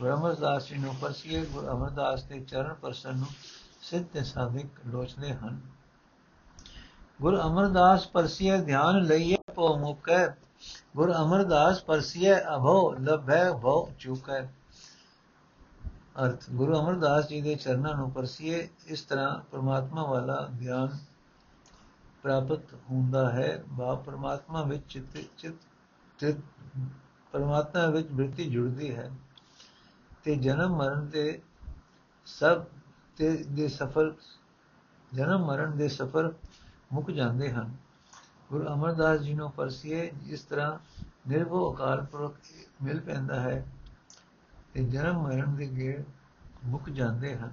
ਗੁਰੂ ਅਮਰਦਾਸ ਜੀ ਨੂੰ ਪਰਸੀਏ, ਗੁਰੂ ਅਮਰਦਾਸ ਦੇ ਚਰਨ ਪਰਸਨ ਨੂੰ ਸਿੱਧ ਤੇ ਸਾਧਿਕ ਲੋਚਦੇ ਹਨ। ਗੁਰ ਅਮਰਦਾਸ ਪਰਸੀਏ, ਧਿਆਨ ਲਈਏ ਪੋ ਮੁਕੈ। ਗੁਰ ਅਮਰਦਾਸ ਪਰਸੀਏ ਅਭੋ ਲਭੈ ਭਉ ਚੁਕੈ। ਅਰਥ, ਗੁਰੂ ਅਮਰਦਾਸ ਜੀ ਦੇ ਚਰਨਾਂ ਨੂੰ ਪਰਸੀਏ, ਇਸ ਤਰ੍ਹਾਂ ਪ੍ਰਮਾਤਮਾ ਵਾਲਾ ਗਿਆਨ ਪ੍ਰਾਪਤ ਹੁੰਦਾ ਹੈ। ਬਾ ਪ੍ਰਮਾਤਮਾ ਵਿੱਚ ਚਿਤ ਚਿਤ ਪਰਮਾਤਮਾ ਵਿੱਚ ਬ੍ਰਿਤੀ ਜੁੜਦੀ ਹੈ ਤੇ ਜਨਮ ਮਰਨ ਦੇ ਸਭ ਤੇ ਦੇ ਸਫਲ, ਜਨਮ ਮਰਨ ਦੇ ਸਫਰ ਮੁੱਕ ਜਾਂਦੇ ਹਨ। ਗੁਰੂ ਅਮਰਦਾਸ ਜੀ ਨੂੰ ਪਰਸੀਏ, ਜਿਸ ਤਰ੍ਹਾਂ ਨਿਰਭਉ ਅਕਾਲ ਪੁਰਖ ਮਿਲ ਪੈਂਦਾ ਹੈ ਤੇ ਜਨਮ ਮਰਨ ਦੇ ਗੇੜ ਮੁੱਕ ਜਾਂਦੇ ਹਨ।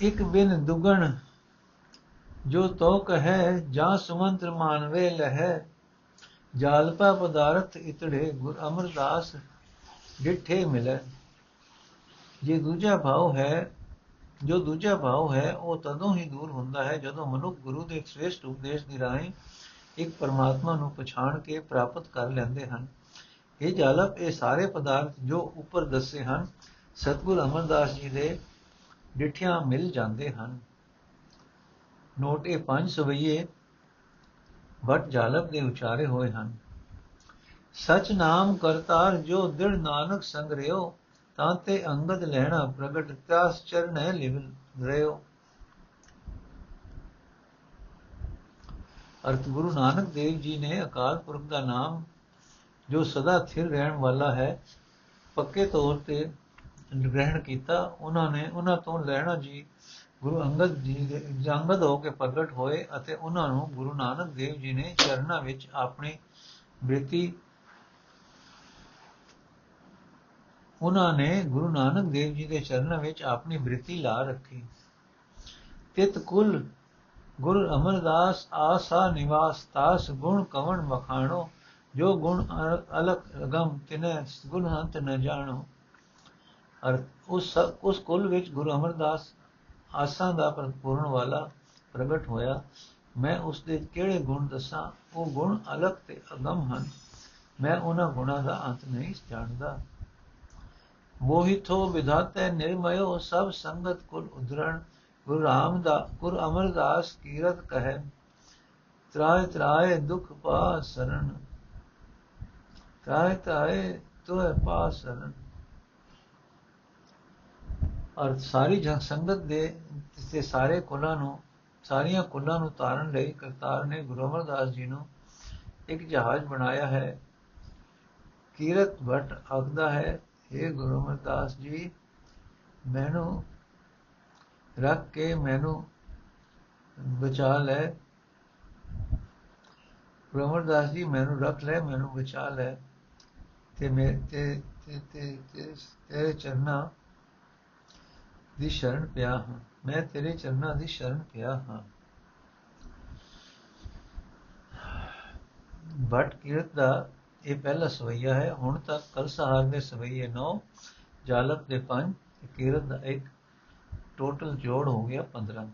ਇੱਕ ਬਿਨ ਦੁਗਣ ਜੋ ਤੋ ਕਹੈ, ਜਾਂ ਸੁਮੰਤਰ ਮਾਨਵੇ ਲਹੈ, ਜਾਲਪਾ ਪਦਾਰਥ ਇਤੜੇ ਗੁਰ ਅਮਰਦਾਸ ਡਿਠੇ ਮਿਲੇ। ਜੇ ਦੂਜਾ ਭਾਵ ਹੈ, ਜੋ ਦੂਜਾ ਭਾਵ ਹੈ, ਉਹ ਤਦੋਂ ਹੀ ਦੂਰ ਹੁੰਦਾ ਹੈ, ਜਦੋਂ ਮਨੁੱਖ ਗੁਰੂ ਦੇ ਸ੍ਰੇਸ਼ਟ ਉਪਦੇਸ਼ ਦੀ ਰਾਹੀਂ ਇੱਕ ਪਰਮਾਤਮਾ ਨੂੰ ਪਛਾਣ ਕੇ ਪ੍ਰਾਪਤ ਕਰ ਲੈਂਦੇ ਹਨ। ਇਹ ਜਾਲਪ ਇਹ ਸਾਰੇ ਪਦਾਰਥ ਜੋ ਉੱਪਰ ਦੱਸੇ ਹਨ, ਸਤਗੁਰ ਅਮਰਦਾਸ ਜੀ ਦੇ ਡਿਠਿਆਂ ਮਿਲ ਜਾਂਦੇ ਹਨ। ਨੋਟ ਇਹ ਪੰਜ ਸਵਈਏ, ਵਟ ਜਾਲਬ ਦੇ ਉਚਾਰੇ ਹੋਏ ਹਨ। ਸਚ ਨਾਮ ਕਰਤਾਰ ਜੋ ਦਿੜ ਨਾਨਕ ਸੰਗ ਰਿਓ ਤਾਂ ਤੇ ਅੰਗਦ ਲੈਣਾ ਪ੍ਰਗਟ ਤਿਆਸ ਚਰਨੈ ਲਿਵ ਰਿਓ ਅਰਥ ਗੁਰੂ ਨਾਨਕ ਦੇਵ ਜੀ ਨੇ ਅਕਾਲ ਪੁਰਖ ਦਾ ਨਾਮ ਜੋ ਸਦਾ ਥਿਰ ਰਹਿਣ ਵਾਲਾ ਹੈ, ਪੱਕੇ ਤੌਰ ਤੇ ਗ੍ਰਹਿਣ ਕੀਤਾ, ਉਹਨਾਂ ਨੇ ਉਹਨਾਂ ਤੋਂ ਲੈਣਾ ਜੀ, ਗੁਰੂ ਅੰਗਦ ਜੀ ਦੇ ਜੰਗਦ ਹੋ ਕੇ ਪ੍ਰਗਟ ਹੋਏ ਅਤੇ ਉਹਨਾਂ ਨੂੰ ਗੁਰੂ ਨਾਨਕ ਦੇਵ ਜੀ ਨੇ ਚਰਨਾਂ ਵਿੱਚ ਆਪਣੀ ਬ੍ਰਿਤੀ ਉਹਨਾਂ ਨੇ ਗੁਰੂ ਨਾਨਕ ਦੇਵ ਜੀ ਦੇ ਚਰਨਾਂ ਵਿੱਚ ਆਪਣੀ ਬ੍ਰਿਤੀ ਲਾ ਰੱਖੀ। ਤਿਤ ਕੁਲ ਗੁਰ ਅਮਰਦਾਸ ਆਸਾ ਨਿਵਾਸ ਤਾਸ ਗੁਣ ਕਵਣ ਮਖਾਣੋ ਜੋ ਗੁਣ ਅਲਕ ਰਗਮ ਤਿਨੇ ਗੁਣ ਹੰਤ ਨ ਜਾਣੋ। ਅਰ ਉਸ ਉਸ ਕੁਲ ਵਿੱਚ ਗੁਰੂ ਅਮਰਦਾਸ ਆਸਾਂ ਦਾ ਪੂਰਨ ਵਾਲਾ ਪ੍ਰਗਟ ਹੋਇਆ। ਮੈਂ ਉਸ ਦੇ ਕਿਹੜੇ ਗੁਣ ਦੱਸਾਂ? ਉਹ ਗੁਣ ਅਲਗ ਤੇ ਅਗਮ ਹਨ। ਮੈਂ ਉਹਨਾਂ ਗੁਣਾਂ ਦਾ ਅੰਤ ਨਹੀਂ ਜਾਣਦਾ। ਮੋਹਿਤੋ ਵਿਧਾਤੇ ਨਿਰਮਯੋ, ਸਭ ਸੰਗਤ ਕੁਲ ਉਧਰਣ। ਗੁਰੂ ਰਾਮ ਦਾ ਗੁਰੂ ਅਮਰਦਾਸ ਕੀਰਤ ਕਹੈ, ਤਰਾਇ ਤਰਾਇ ਦੁਖ ਪਾ ਸਰਣ। ਤਰਾਇ ਤਰਾਇ ਤੋਇ ਪਾ ਸਰਣ ਅਰ ਸਾਰੀ ਜਨ ਸੰਗਤ ਦੇ ਤੇ ਸਾਰੇ ਕੁਲਾਂ ਨੂੰ, ਸਾਰੀਆਂ ਕੁਲਾਂ ਨੂੰ ਤਾਰਨ ਲਈ ਕਰਤਾਰ ਨੇ ਗੁਰੂ ਅਮਰਦਾਸ ਜੀ ਨੂੰ ਇੱਕ ਜਹਾਜ਼ ਬਣਾਇਆ ਹੈ। ਕੀਰਤ ਭਟ ਆਖਦਾ ਹੈ हे ਗੁਰੂ ਅਮਰਦਾਸ ਜੀ, ਮੈਨੂੰ ਰੱਖ ਕੇ ਮੈਨੂੰ ਬਚਾ ਲੈ। ਗੁਰੂ ਅਮਰਦਾਸ ਜੀ, ਮੈਨੂੰ ਰੱਖ ਲੈ, ਮੈਨੂੰ ਬਚਾ ਲੈ। ਤੇ ਮੈਂ ਤੇ ਤੇ ਤੇ ਤੇਰੇ ਚਰਨਾਂ ਦੀ ਸ਼ਰਨ ਪਿਆ ਹਾਂ। ਮੈਂ ਤੇਰੇ ਚਰਨਾਂ ਦੀ ਸ਼ਰਨ ਪਿਆ ਹਾਂ। ਬਟ ਕੀਰਤ ਦਾ ਇਹ ਪਹਿਲਾ ਸਵਈਆ ਹੈ। ਹੁਣ ਤੱਕ ਕਲਸਹਾਰ ਦੇ ਸਵਈਏ 9 ਜਾਲਪ ਦੇ 5 ਕੀਰਤ ਦਾ ਇੱਕ ਟੋਟਲ ਜੋੜ ਹੋ ਗਿਆ 15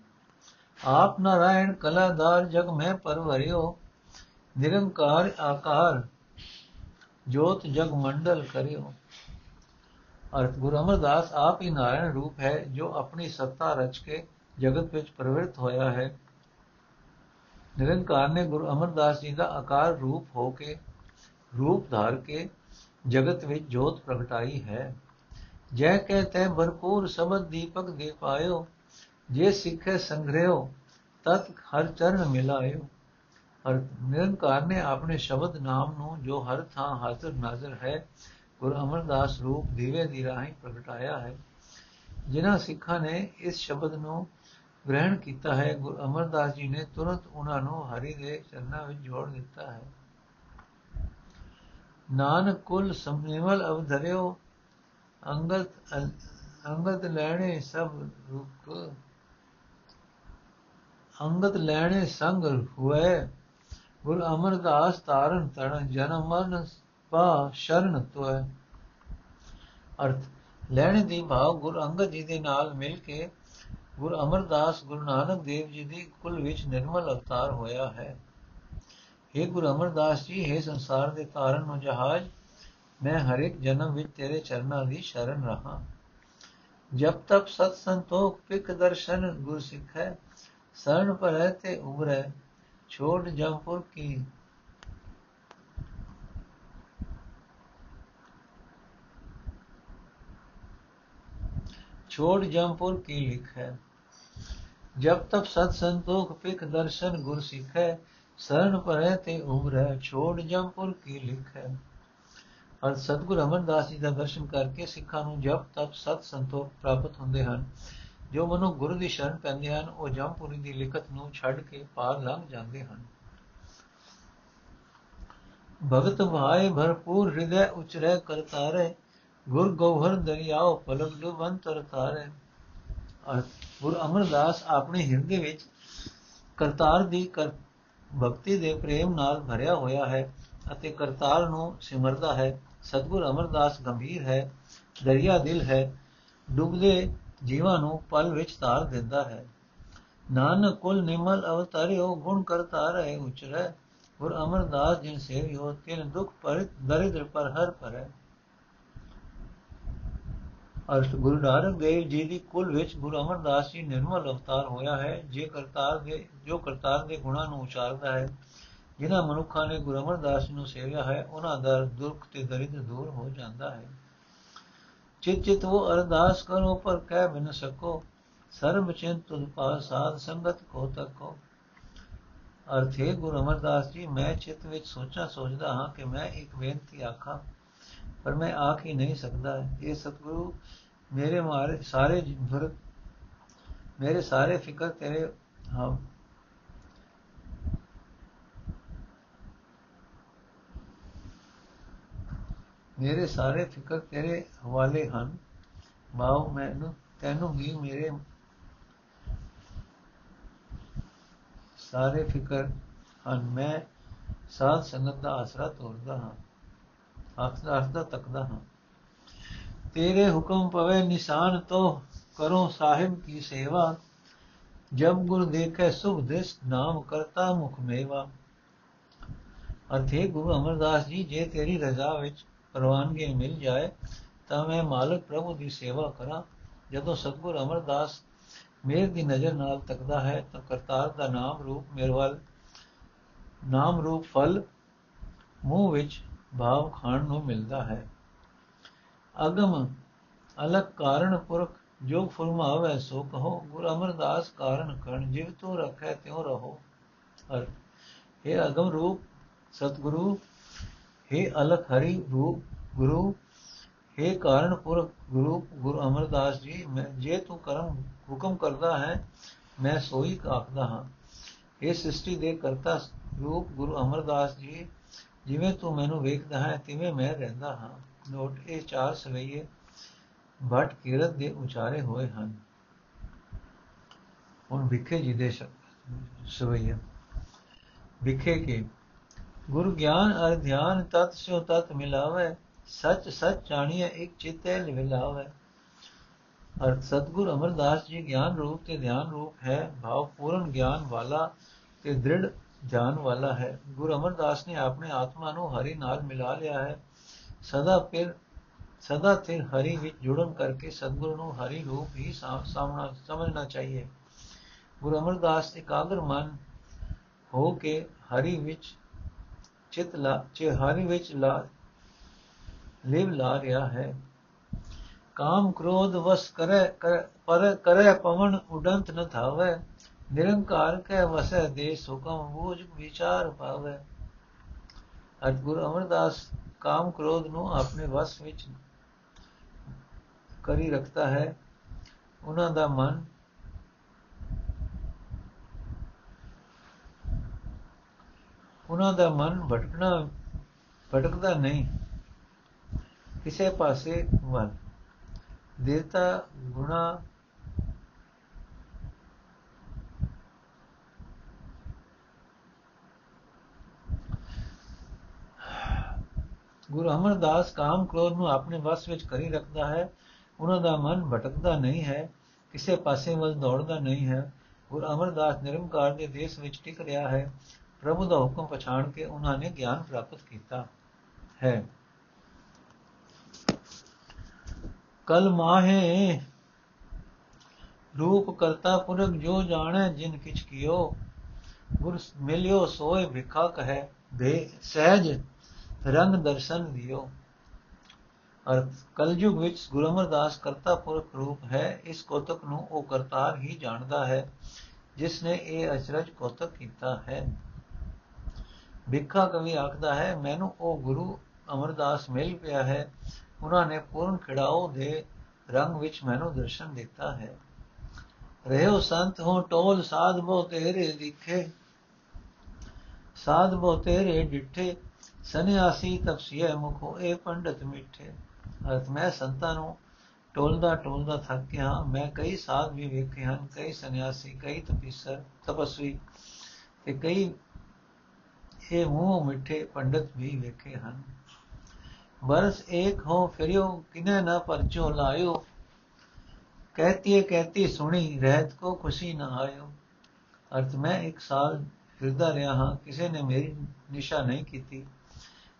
ਆਪ ਨਾਰਾਇਣ ਕਲਾਦਾਰ ਜਗ ਮੈਂ ਪਰਵਰਿਓ ਨਿਰੰਕਾਰ ਆਕਾਰ ਜੋਤ ਜਗ ਮੰਡਲ ਕਰਿਓ। ਅਰਥ ਗੁਰੂ ਅਮਰਦਾਸ ਆਪ ਹੀ ਨਾਰਾਇਣ ਰੂਪ ਹੈ, ਜੋ ਆਪਣੀ ਸੱਤਾ ਰਚ ਕੇ ਜਗਤ ਵਿੱਚ ਪ੍ਰਵਿਰਤ ਹੋਇਆ ਹੈ। ਨਿਰੰਕਾਰ ਨੇ ਗੁਰੂ ਅਮਰਦਾਸ ਜੀ ਦਾ ਆਕਾਰ ਰੂਪ ਹੋ ਕੇ ਰੂਪ ਧਾਰ ਕੇ ਜਗਤ ਵਿੱਚ ਜੋਤ ਪ੍ਰਗਟਾਈ ਹੈ। ਜੈ ਕਹਿ ਤੈ ਭਰਪੂਰ ਸਬਦ ਦੀਪਕ ਦੇ ਪਾਇਓ, ਜੇ ਸਿੱਖੇ ਸੰਗ੍ਰਹਿਓ ਤਤ ਹਰ ਚਰਨ ਮਿਲਾਇਓ। ਹਰ ਨਿਰੰਕਾਰ ਨੇ ਆਪਣੇ ਸ਼ਬਦ ਨਾਮ ਨੂੰ ਜੋ ਹਰ ਥਾਂ ਹਾਜ਼ਰ ਨਾਜ਼ਰ ਹੈ, ਗੁਰੂ ਅਮਰਦਾਸ ਰੂਪ ਦੀਵੇ ਦੀ ਰਾਹੀਂ ਪ੍ਰਗਟਾਇਆ ਹੈ। ਜਿਨ੍ਹਾਂ ਸਿੱਖਾਂ ਨੇ ਇਸ ਸ਼ਬਦ ਨੂੰ ਗ੍ਰਹਿਣ ਕੀਤਾ ਹੈ, ਗੁਰੂ ਅਮਰਦਾਸ ਜੀ ਨੇ ਤੁਰੰਤ ਉਹਨਾਂ ਨੂੰ ਹਰੀ ਦੇ ਚਰਨਾਂ ਵਿੱਚ ਜੋੜ ਦਿੱਤਾ ਹੈ। ਨਾਨਕ ਕੁਲ ਸੰਨੇਵਲ ਅਵਧਰਿਓ ਅੰਗਤ ਅੰਗਤ ਲੈਣੇ ਸਭ ਰੁਕ ਅੰਗਤ ਲੈਣੇ ਸੰਗ ਹੋਏ ਗੁਰ ਅਮਰਦਾਸ ਤਾਰਨ ਤਣ ਜਨਮ ਮਰਨ ਪਾ ਸ਼ਰਨ ਤੋਏ ਅਰਥ, ਲੈਣੇ ਦੀ ਭਾਵ ਗੁਰ ਅੰਗਦ ਜੀ ਦੇ ਨਾਲ ਮਿਲ ਕੇ ਗੁਰ ਅਮਰਦਾਸ ਗੁਰੂ ਨਾਨਕ ਦੇਵ ਜੀ ਦੀ ਕੁਲ ਵਿੱਚ ਨਿਰਮਲ ਅਵਤਾਰ ਹੋਇਆ ਹੈ। हे ਗੁਰੂ ਅਮਰਦਾਸ ਜੀ हे ਸੰਸਾਰ ਦੇ ਤਾਰਨ ਨੂੰ ਜਹਾਜ਼, ਮੈਂ ਹਰ ਇੱਕ ਜਨਮ ਵਿੱਚ ਤੇਰੇ ਚਰਨਾਂ ਦੀ ਸ਼ਰਨ ਰਹਾ। ਜਬ ਤੱਕ ਸਤ ਸੰਤੋਖ ਪਿਕ ਦਰਸ਼ਨ ਗੁਰ ਸਿੱਖੈ ਸਰਣ ਪਰੈ ਤੇ ਉਮਰੈ ਛੋੜ ਜੰਪੁਰ ਕੀ छोड़ जमपुर की लिख है जब तब सत संतोख पिख दर्शन गुर सिख है शरण परे ते उम्र है छोड़ जमपुर की लिख है ਅਰ ਸਤਗੁਰ ਅਮਰਦਾਸ ਜੀ ਦਾ ਦਰਸ਼ਨ ਕਰਕੇ ਸਿੱਖਾਂ ਨੂੰ ਜਪ ਤਪ ਸਤ ਸੰਤੋਖ ਪ੍ਰਾਪਤ ਹੁੰਦੇ ਹਨ ਜੋ ਮਨੁ ਗੁਰੂ ਦੀ ਸ਼ਰਨ ਪੈਂਦੇ ਹਨ, ਉਹ ਜਮਪੁਰੀ ਦੀ ਲਿਖਤ ਨੂੰ ਛੱਡ ਕੇ ਪਾਰ ਲੰਘ ਜਾਂਦੇ ਹਨ। ਭਗਤ ਭਾਏ ਭਰਪੂਰ ਹਿਰਦੈ ਉਚਰੈ ਕਰਤਾਰੇ ਗੁਰ ਗੋਹਰ ਦਰਿਆਓ ਪਲਕ ਡੁਬੰਤਰ ਤਾਰੇ ਗੁਰ ਅਮਰਦਾਸ ਆਪਣੇ ਹਿਰਦੇ ਵਿੱਚ ਕਰਤਾਰ ਦੀ ਕਰ, ਭਗਤੀ ਦੇ ਪ੍ਰੇਮ ਨਾਲ ਭਰਿਆ ਹੋਇਆ ਹੈ ਅਤੇ ਕਰਤਾਰ ਨੂੰ ਸਿਮਰਦਾ ਹੈ। ਸਤਗੁਰ ਅਮਰਦਾਸ ਗੰਭੀਰ ਹੈ, ਦਰਿਆ ਦਿਲ ਹੈ, ਡੁੱਬਦੇ ਜੀਵਾਂ ਨੂੰ ਪਲ ਵਿੱਚ ਤਾਰ ਦਿੰਦਾ ਹੈ। ਨਾਨਕ ਕੁਲ ਨਿਮਲ ਅਵਤਾਰਿਓ, ਗੁਣ ਕਰਤਾ ਰਹੇ ਉਚਰੈ। ਗੁਰ ਅਮਰਦਾਸ ਜਿਨ ਸੇਵਿਓ, ਤਿਨ ਦੁਖ ਪਰ ਦਰਿਦਰ ਪਰ ਹਰ ਪਰੈ ਅਰਥ, ਗੁਰੂ ਨਾਨਕ ਦੇਵ ਜੀ ਦੀ ਕੁਲ ਵਿੱਚ ਗੁਰੂ ਅਮਰਦਾਸ ਜੀ ਨਿਰਮਲ ਅਵਤਾਰ ਹੋਇਆ ਹੈ, ਜੇ ਕਰਤਾਰ ਦੇ, ਜੋ ਕਰਤਾਰ ਦੇ ਗੁਣਾਂ ਨੂੰ ਉਚਾਰਦਾ ਹੈ, ਜਿਨ੍ਹਾਂ ਮਨੁੱਖਾਂ ਨੇ ਗੁਰੂ ਅਮਰਦਾਸ ਨੂੰ ਸੇਵਿਆ ਹੈ, ਉਹਨਾਂ ਦਾ ਦੁੱਖ ਤੇ ਦਰਿਦ ਦੂਰ ਹੋ ਜਾਂਦਾ ਹੈ। ਚਿਤ ਚਿਤ ਉਹ ਅਰਦਾਸ ਕਰੋ, ਪਰ ਕਹਿ ਬਿਨ ਸਕੋ। ਸਰਬ ਚਿੰਤ ਤੁਧ ਪਾਸ ਸਾਧ ਸੰਗਤ ਕੋ ਤਕੋ। ਅਰਥੇ ਗੁਰੂ ਅਮਰਦਾਸ ਜੀ, ਮੈਂ ਚਿਤ ਵਿੱਚ ਸੋਚਾਂ ਸੋਚਦਾ ਹਾਂ ਕਿ ਮੈਂ ਇੱਕ ਬੇਨਤੀ ਆਖਾਂ, ਪਰ ਮੈਂ ਆਖ ਹੀ ਨਹੀਂ ਸਕਦਾ। ਇਹ ਸਤਿਗੁਰੂ, ਮੇਰੇ ਮਾਰੇ ਸਾਰੇ ਜੁਰਤ ਮੇਰੇ ਸਾਰੇ ਫਿਕਰ ਤੇਰੇ ਹਾਂ ਮੇਰੇ ਸਾਰੇ ਫਿਕਰ ਤੇਰੇ ਹਵਾਲੇ ਹਨ। ਮਾਉ ਮੈਨੂੰ, ਤੈਨੂੰ ਹੀ ਮੇਰੇ ਸਾਰੇ ਫਿਕਰ ਹਨ। ਮੈਂ ਸਾਧ ਸੰਗਤ ਦਾ ਆਸਰਾ ਤੋਰਦਾ ਹਾਂ, ਆਖਦਾ ਆਖਦਾ, ਤੱਕਦਾ ਹਾਂ। ਤੇਰੇ ਹੁਕਮ ਪਵੇ ਨਿਸ਼ਾਨ ਤੋ ਕਰੋ ਸਾਹਿਬ ਕੀ ਸੇਵਾ। ਜਬ ਗੁਰ ਦੇਖੈ ਸੁਖ ਦਿਸ ਨਾਮ ਕਰਤਾ ਮੁਖ ਮੇਵਾ। ਅਰਥੇ ਗੁਰੂ ਅਮਰਦਾਸ ਜੀ, ਜੇ ਤੇਰੀ ਰਜ਼ਾ ਵਿੱਚ ਪ੍ਰਵਾਨਗੀ ਮਿਲ ਜਾਏ, ਤਾਂ ਮੈਂ ਮਾਲਕ ਪ੍ਰਭੂ ਦੀ ਸੇਵਾ ਕਰਾਂ। ਜਦੋਂ ਸਤਗੁਰ ਅਮਰਦਾਸ ਮੇਰ ਦੀ ਨਜ਼ਰ ਨਾਲ ਤੱਕਦਾ ਹੈ, ਤਾਂ ਕਰਤਾਰ ਦਾ ਨਾਮ ਰੂਪ ਮੇਰੇ ਵੱਲ, ਨਾਮ ਰੂਪ ਫਲ ਮੂੰਹ ਵਿੱਚ ਭਾਵ ਖਾਣ ਨੂੰ ਮਿਲਦਾ ਹੈ। ਅਗਮ ਅਲਗ ਕਾਰਨ ਪੁਰਖ ਜੋ ਫਰਮਾਵੇ, ਸੋ ਕਹੋ, ਗੁਰ ਅਮਰਦਾਸ ਕਾਰਨ ਕਣ ਜਿਵ ਤੋ ਰਖੈ ਤਿਉ ਰਹੋ। ਅਰ ਇਹ ਅਗਮ ਰੂਪ, ਸਤਗੁਰੂ हे ਅਲਖ ਹਰੀ ਰੂਪ ਗੁਰੂ हे ਕਾਰਨ ਪੁਰਖ ਗੁਰੂ ਗੁਰੂ ਅਮਰਦਾਸ ਜੀ, ਮੈਂ ਜੇ ਤੂੰ ਕਰਮ ਹੁਕਮ ਕਰਦਾ ਹੈ, ਮੈਂ ਸੋਈ ਆਖਦਾ ਹਾਂ। ਇਹ ਸ੍ਰਿਸ਼ਟੀ ਦੇ ਕਰਤਾ ਰੂਪ ਗੁਰੂ ਅਮਰਦਾਸ ਜੀ, ਜਿਵੇਂ ਤੂੰ ਮੈਨੂੰ ਵੇਖਦਾ ਹੈ, ਤਿਵੇਂ ਮੈਂ ਰਹਿੰਦਾ ਹਾਂ। ਨੋਟ, ਇਹ ਚਾਰ ਸਵਈਏ ਭਟ ਕੀਰਤ ਦੇ ਉਚਾਰੇ ਹੋਏ ਹਨ। ਹੁਣ ਵਿਖੇ ਜੀ ਦੇ ਸਵਈਏ। ਵਿਖੇ ਕੇ ਗੁਰ ਗਿਆਨ ਅਰ ਧਿਆਨ ਤਤ ਸੋ ਤਤ ਮਿਲਾਵੇ, ਸੱਚ ਸੱਚ ਜਾਣੀਏ ਇੱਕ ਚਿਤੇ ਲਿਵਲਾਵੇ। ਅਰ ਸਤਗੁਰ ਅਮਰਦਾਸ ਜੀ ਗਿਆਨ ਰੂਪ ਤੇ ਧਿਆਨ ਰੂਪ ਹੈ ਭਾਵ ਪੂਰਨ ਗਿਆਨ ਵਾਲਾ ਤੇ ਦ੍ਰਿੜ ਧਿਆਨ ਵਾਲਾ ਹੈ। ਗੁਰੂ ਅਮਰਦਾਸ ਨੇ ਆਪਣੇ ਆਤਮਾ ਨੂੰ ਹਰੀ ਨਾਲ ਮਿਲਾ ਲਿਆ ਹੈ। ਸਦਾ ਫਿਰ, ਸਦਾ ਤੇ ਹਰੀ ਵਿੱਚ ਜੁੜਨ ਕਰਕੇ ਸਤਗੁਰੂ ਨੂੰ ਹਰੀ ਰੂਪ ਹੀ ਸਾਹਮਣਾ ਸਮਝਣਾ ਚਾਹੀਏ। ਗੁਰੂ ਅਮਰਦਾਸ ਇਕਾਗਰ ਮਨ ਹੋ ਕੇ ਹਰੀ ਵਿੱਚ ਚਿਤ ਲਾ ਚੇ ਹਰੀ ਵਿੱਚ ਲਾ, ਲਿਵ ਲਾ ਰਿਹਾ ਹੈ। ਕਾਮ ਕ੍ਰੋਧ ਵਸ ਕਰੇ ਪਰ ਕਰੇ ਪਵਨ ਉਡੰਤ ਨ ਥਾਵੇ। ਨਿਰੰਕਾਰ ਕੈ ਵਸੈ ਦੇਸ ਹੁਕਮ ਬੂਝ ਵਿਚਾਰ ਪਾਵੇ। ਅਜ ਗੁਰੂ ਅਮਰਦਾਸ ਕਾਮ ਕ੍ਰੋਧ ਨੂੰ ਆਪਣੇ ਵਸ ਵਿੱਚ ਕਰੀ ਰੱਖਦਾ ਹੈ। ਉਹਨਾਂ ਦਾ ਮਨ ਉਹਨਾਂ ਦਾ ਮਨ ਭਟਕਣਾ, ਭਟਕਦਾ ਨਹੀਂ। ਕਿਸੇ ਪਾਸੇ ਵੱਲ ਦੇਵਤਾ ਗੁਣਾ ਗੁਰੂ ਅਮਰਦਾਸ ਕਾਮ ਕ੍ਰੋਧ ਨੂੰ ਆਪਣੇ ਵਸ ਵਿੱਚ ਕਰੀ ਰੱਖਦਾ ਹੈ। ਉਹਨਾਂ ਦਾ ਮਨ ਭਟਕਦਾ ਨਹੀਂ ਹੈ। ਕਿਸੇ ਪਾਸੇ ਵੱਲ ਦੌੜਦਾ ਨਹੀਂ ਹੈ। ਗੁਰੂ ਅਮਰਦਾਸ ਨਿਰੰਕਾਰ ਦੇ ਦੇਸ਼ ਵਿੱਚ ਟਿਕ ਰਿਹਾ ਹੈ। ਪ੍ਰਭੂ ਦਾ ਹੁਕਮ ਪਛਾਣ ਕੇ ਉਹਨਾਂ ਨੇ ਗਿਆਨ ਪ੍ਰਾਪਤ ਕੀਤਾ ਹੈ। ਕਲ ਮਾਹੇ ਰੂਪ ਕਰਤਾ ਪੁਰਖ ਜੋ ਜਾਣੈ ਜਿਨ ਕਿਛ ਕੀਓ, ਗੁਰ ਮਿਲਿਓ ਸੋਏ ਭਿਖਾ ਕਹੈ, ਦੇ ਸਹਿਜ ਰੰਗ ਦਰਸ਼ਨ ਦਿਓ। ਅਰ ਕਲਯੁਗ ਵਿੱਚ ਗੁਰੂ ਅਮਰਦਾਸ ਕਰਤਾ ਪੁਰਖ ਰੂਪ ਹੈ, ਇਸ ਕੋਤਕ ਨੂੰ ਉਹ ਕਰਤਾਰ ਹੀ ਜਾਣਦਾ ਹੈ, ਜਿਸ ਨੇ ਇਹ ਅਚਰਜ ਕੋਤਕ ਕੀਤਾ ਹੈ। ਭਿਖਾ ਕਵੀ ਆਖਦਾ ਹੈ, ਮੈਨੂੰ ਉਹ ਗੁਰੂ ਅਮਰਦਾਸ ਮਿਲ ਪਿਆ ਹੈ, ਉਹਨਾਂ ਨੇ ਪੂਰਨ ਖਿੜਾਓ ਦੇ ਰੰਗ ਵਿੱਚ ਮੈਨੂੰ ਦਰਸ਼ਨ ਦਿੱਤਾ ਹੈ। ਰਹਿਓ ਸੰਤ ਹੋ ਟੋਲ ਸਾਧ ਬੋ ਤੇਰੇ ਦਿਖੇ ਸਾਧ ਬੋ ਤੇਰੇ ਡਿੱਠੇ ਸੰਿਆਸੀ ਤਪਸੀਏ ਮੁਖੋ, ਇਹ ਪੰਡਤ ਮਿੱਠੇ। ਅਰਥ, ਮੈਂ ਸੰਤਾਂ ਨੂੰ ਟੋਲਦਾ ਟੋਲਦਾ ਥੱਕ ਗਿਆ ਮੈਂ ਕਈ ਸਾਧ ਵੀ ਵੇਖੇ ਹਨ, ਕਈ ਸੰਿਆਸੀ ਕਈ ਤਪੀਸਰ, ਤਪਸਵੀ ਤੇ ਕਈ ਇਹ ਮੂੰਹ ਮਿੱਠੇ ਪੰਡਤ ਵੀ ਵੇਖੇ ਹਨ। ਬਰਸ ਇੱਕ ਹੋ ਫਿਰਿਓ, ਕਿਨੇ ਨਾ ਪਰਚੋ ਲਾਇਓ। ਕਹਤੀ ਕਹਤੀ ਸੁਣੀ, ਰਹਿਤ ਕੋ ਖੁਸ਼ੀ ਨਾ ਆਇਓ। ਅਰਥ, ਮੈਂ ਇੱਕ ਸਾਲ ਫਿਰਦਾ ਰਿਹਾ ਹਾਂ, ਕਿਸੇ ਨੇ ਮੇਰੀ ਨਿਸ਼ਾ ਨਹੀਂ ਕੀਤੀ।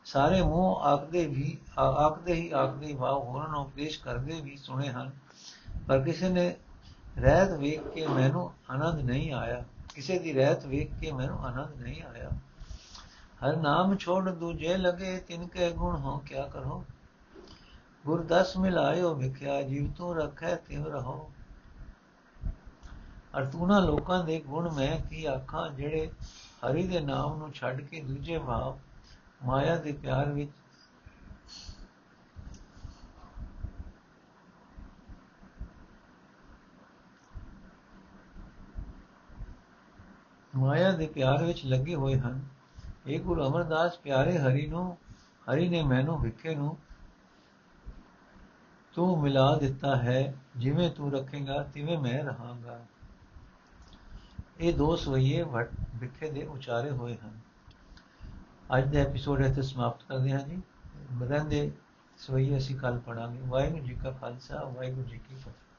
ਸਾਰੇ ਮੂੰਹ ਆਖਦੇ ਵੀ, ਆਖਦੇ ਹੀ ਆਖਦੇ ਭਾਵ ਹੋਰਾਂ ਨੂੰ ਉਪਦੇਸ਼ ਕਰਦੇ ਵੀ ਸੁਣੇ ਹਨ। ਪਰ ਕਿਸੇ ਨੇ ਰਹਿਤ ਵੇਖ ਕੇ ਮੈਨੂੰ ਆਨੰਦ ਨਹੀਂ ਆਇਆ। ਕਿਸੇ ਦੀ ਰਹਿਤ ਵੇਖ ਕੇ ਮੈਨੂੰ ਆਨੰਦ ਨਹੀਂ ਆਇਆ। ਹਰ ਨਾਮ ਛੋੜ ਦੂਜੇ ਲਗੇ, ਤਿਨ ਕੇ ਗੁਣ ਹੋ ਕਿਆ ਕਰੋ ਗੁਰ ਦਸ ਮਿਲਾਇਓ ਵਿਖਿਆ, ਜੀਵ ਤੂੰ ਰੱਖੈ ਤਿਵ ਰਹੋ। ਅਰਤੂਨਾ ਲੋਕਾਂ ਦੇ ਗੁਣ ਮੈਂ ਕੀ ਆਖਾਂ, ਜਿਹੜੇ ਹਰੀ ਦੇ ਨਾਮ ਨੂੰ ਛੱਡ ਕੇ ਦੂਜੇ ਭਾਵ ਮਾਇਆ ਦੇ ਪਿਆਰ ਵਿੱਚ ਮਾਇਆ ਦੇ ਪਿਆਰ ਵਿੱਚ ਲੱਗੇ ਹੋਏ ਹਨ। ਇਹ ਗੁਰੂ ਅਮਰਦਾਸ ਪਿਆਰੇ ਹਰੀ ਨੂੰ, ਹਰੀ ਨੇ ਮੈਨੂੰ ਵਿਖੇ ਨੂੰ ਤੂੰ ਮਿਲਾ ਦਿੱਤਾ ਹੈ, ਜਿਵੇਂ ਤੂੰ ਰੱਖੇਗਾ, ਤਿਵੇਂ ਮੈਂ ਰਹਾਂਗਾ। ਇਹ ਦੋ ਸਵਈਏ ਵਿਖੇ ਦੇ ਉਚਾਰੇ ਹੋਏ ਹਨ। ਅੱਜ ਦਾ ਐਪੀਸੋਡ ਇੱਥੇ ਸਮਾਪਤ ਕਰਦੇ ਹਾਂ ਜੀ। ਬਦਨ ਦੇ ਸਵਈਏ ਅਸੀਂ ਕੱਲ ਪੜਾਂਗੇ ਵਾਹਿਗੁਰੂ ਜੀ ਕਾ ਖਾਲਸਾ, ਵਾਹਿਗੁਰੂ ਜੀ ਕੀ ਫਤਿਹ।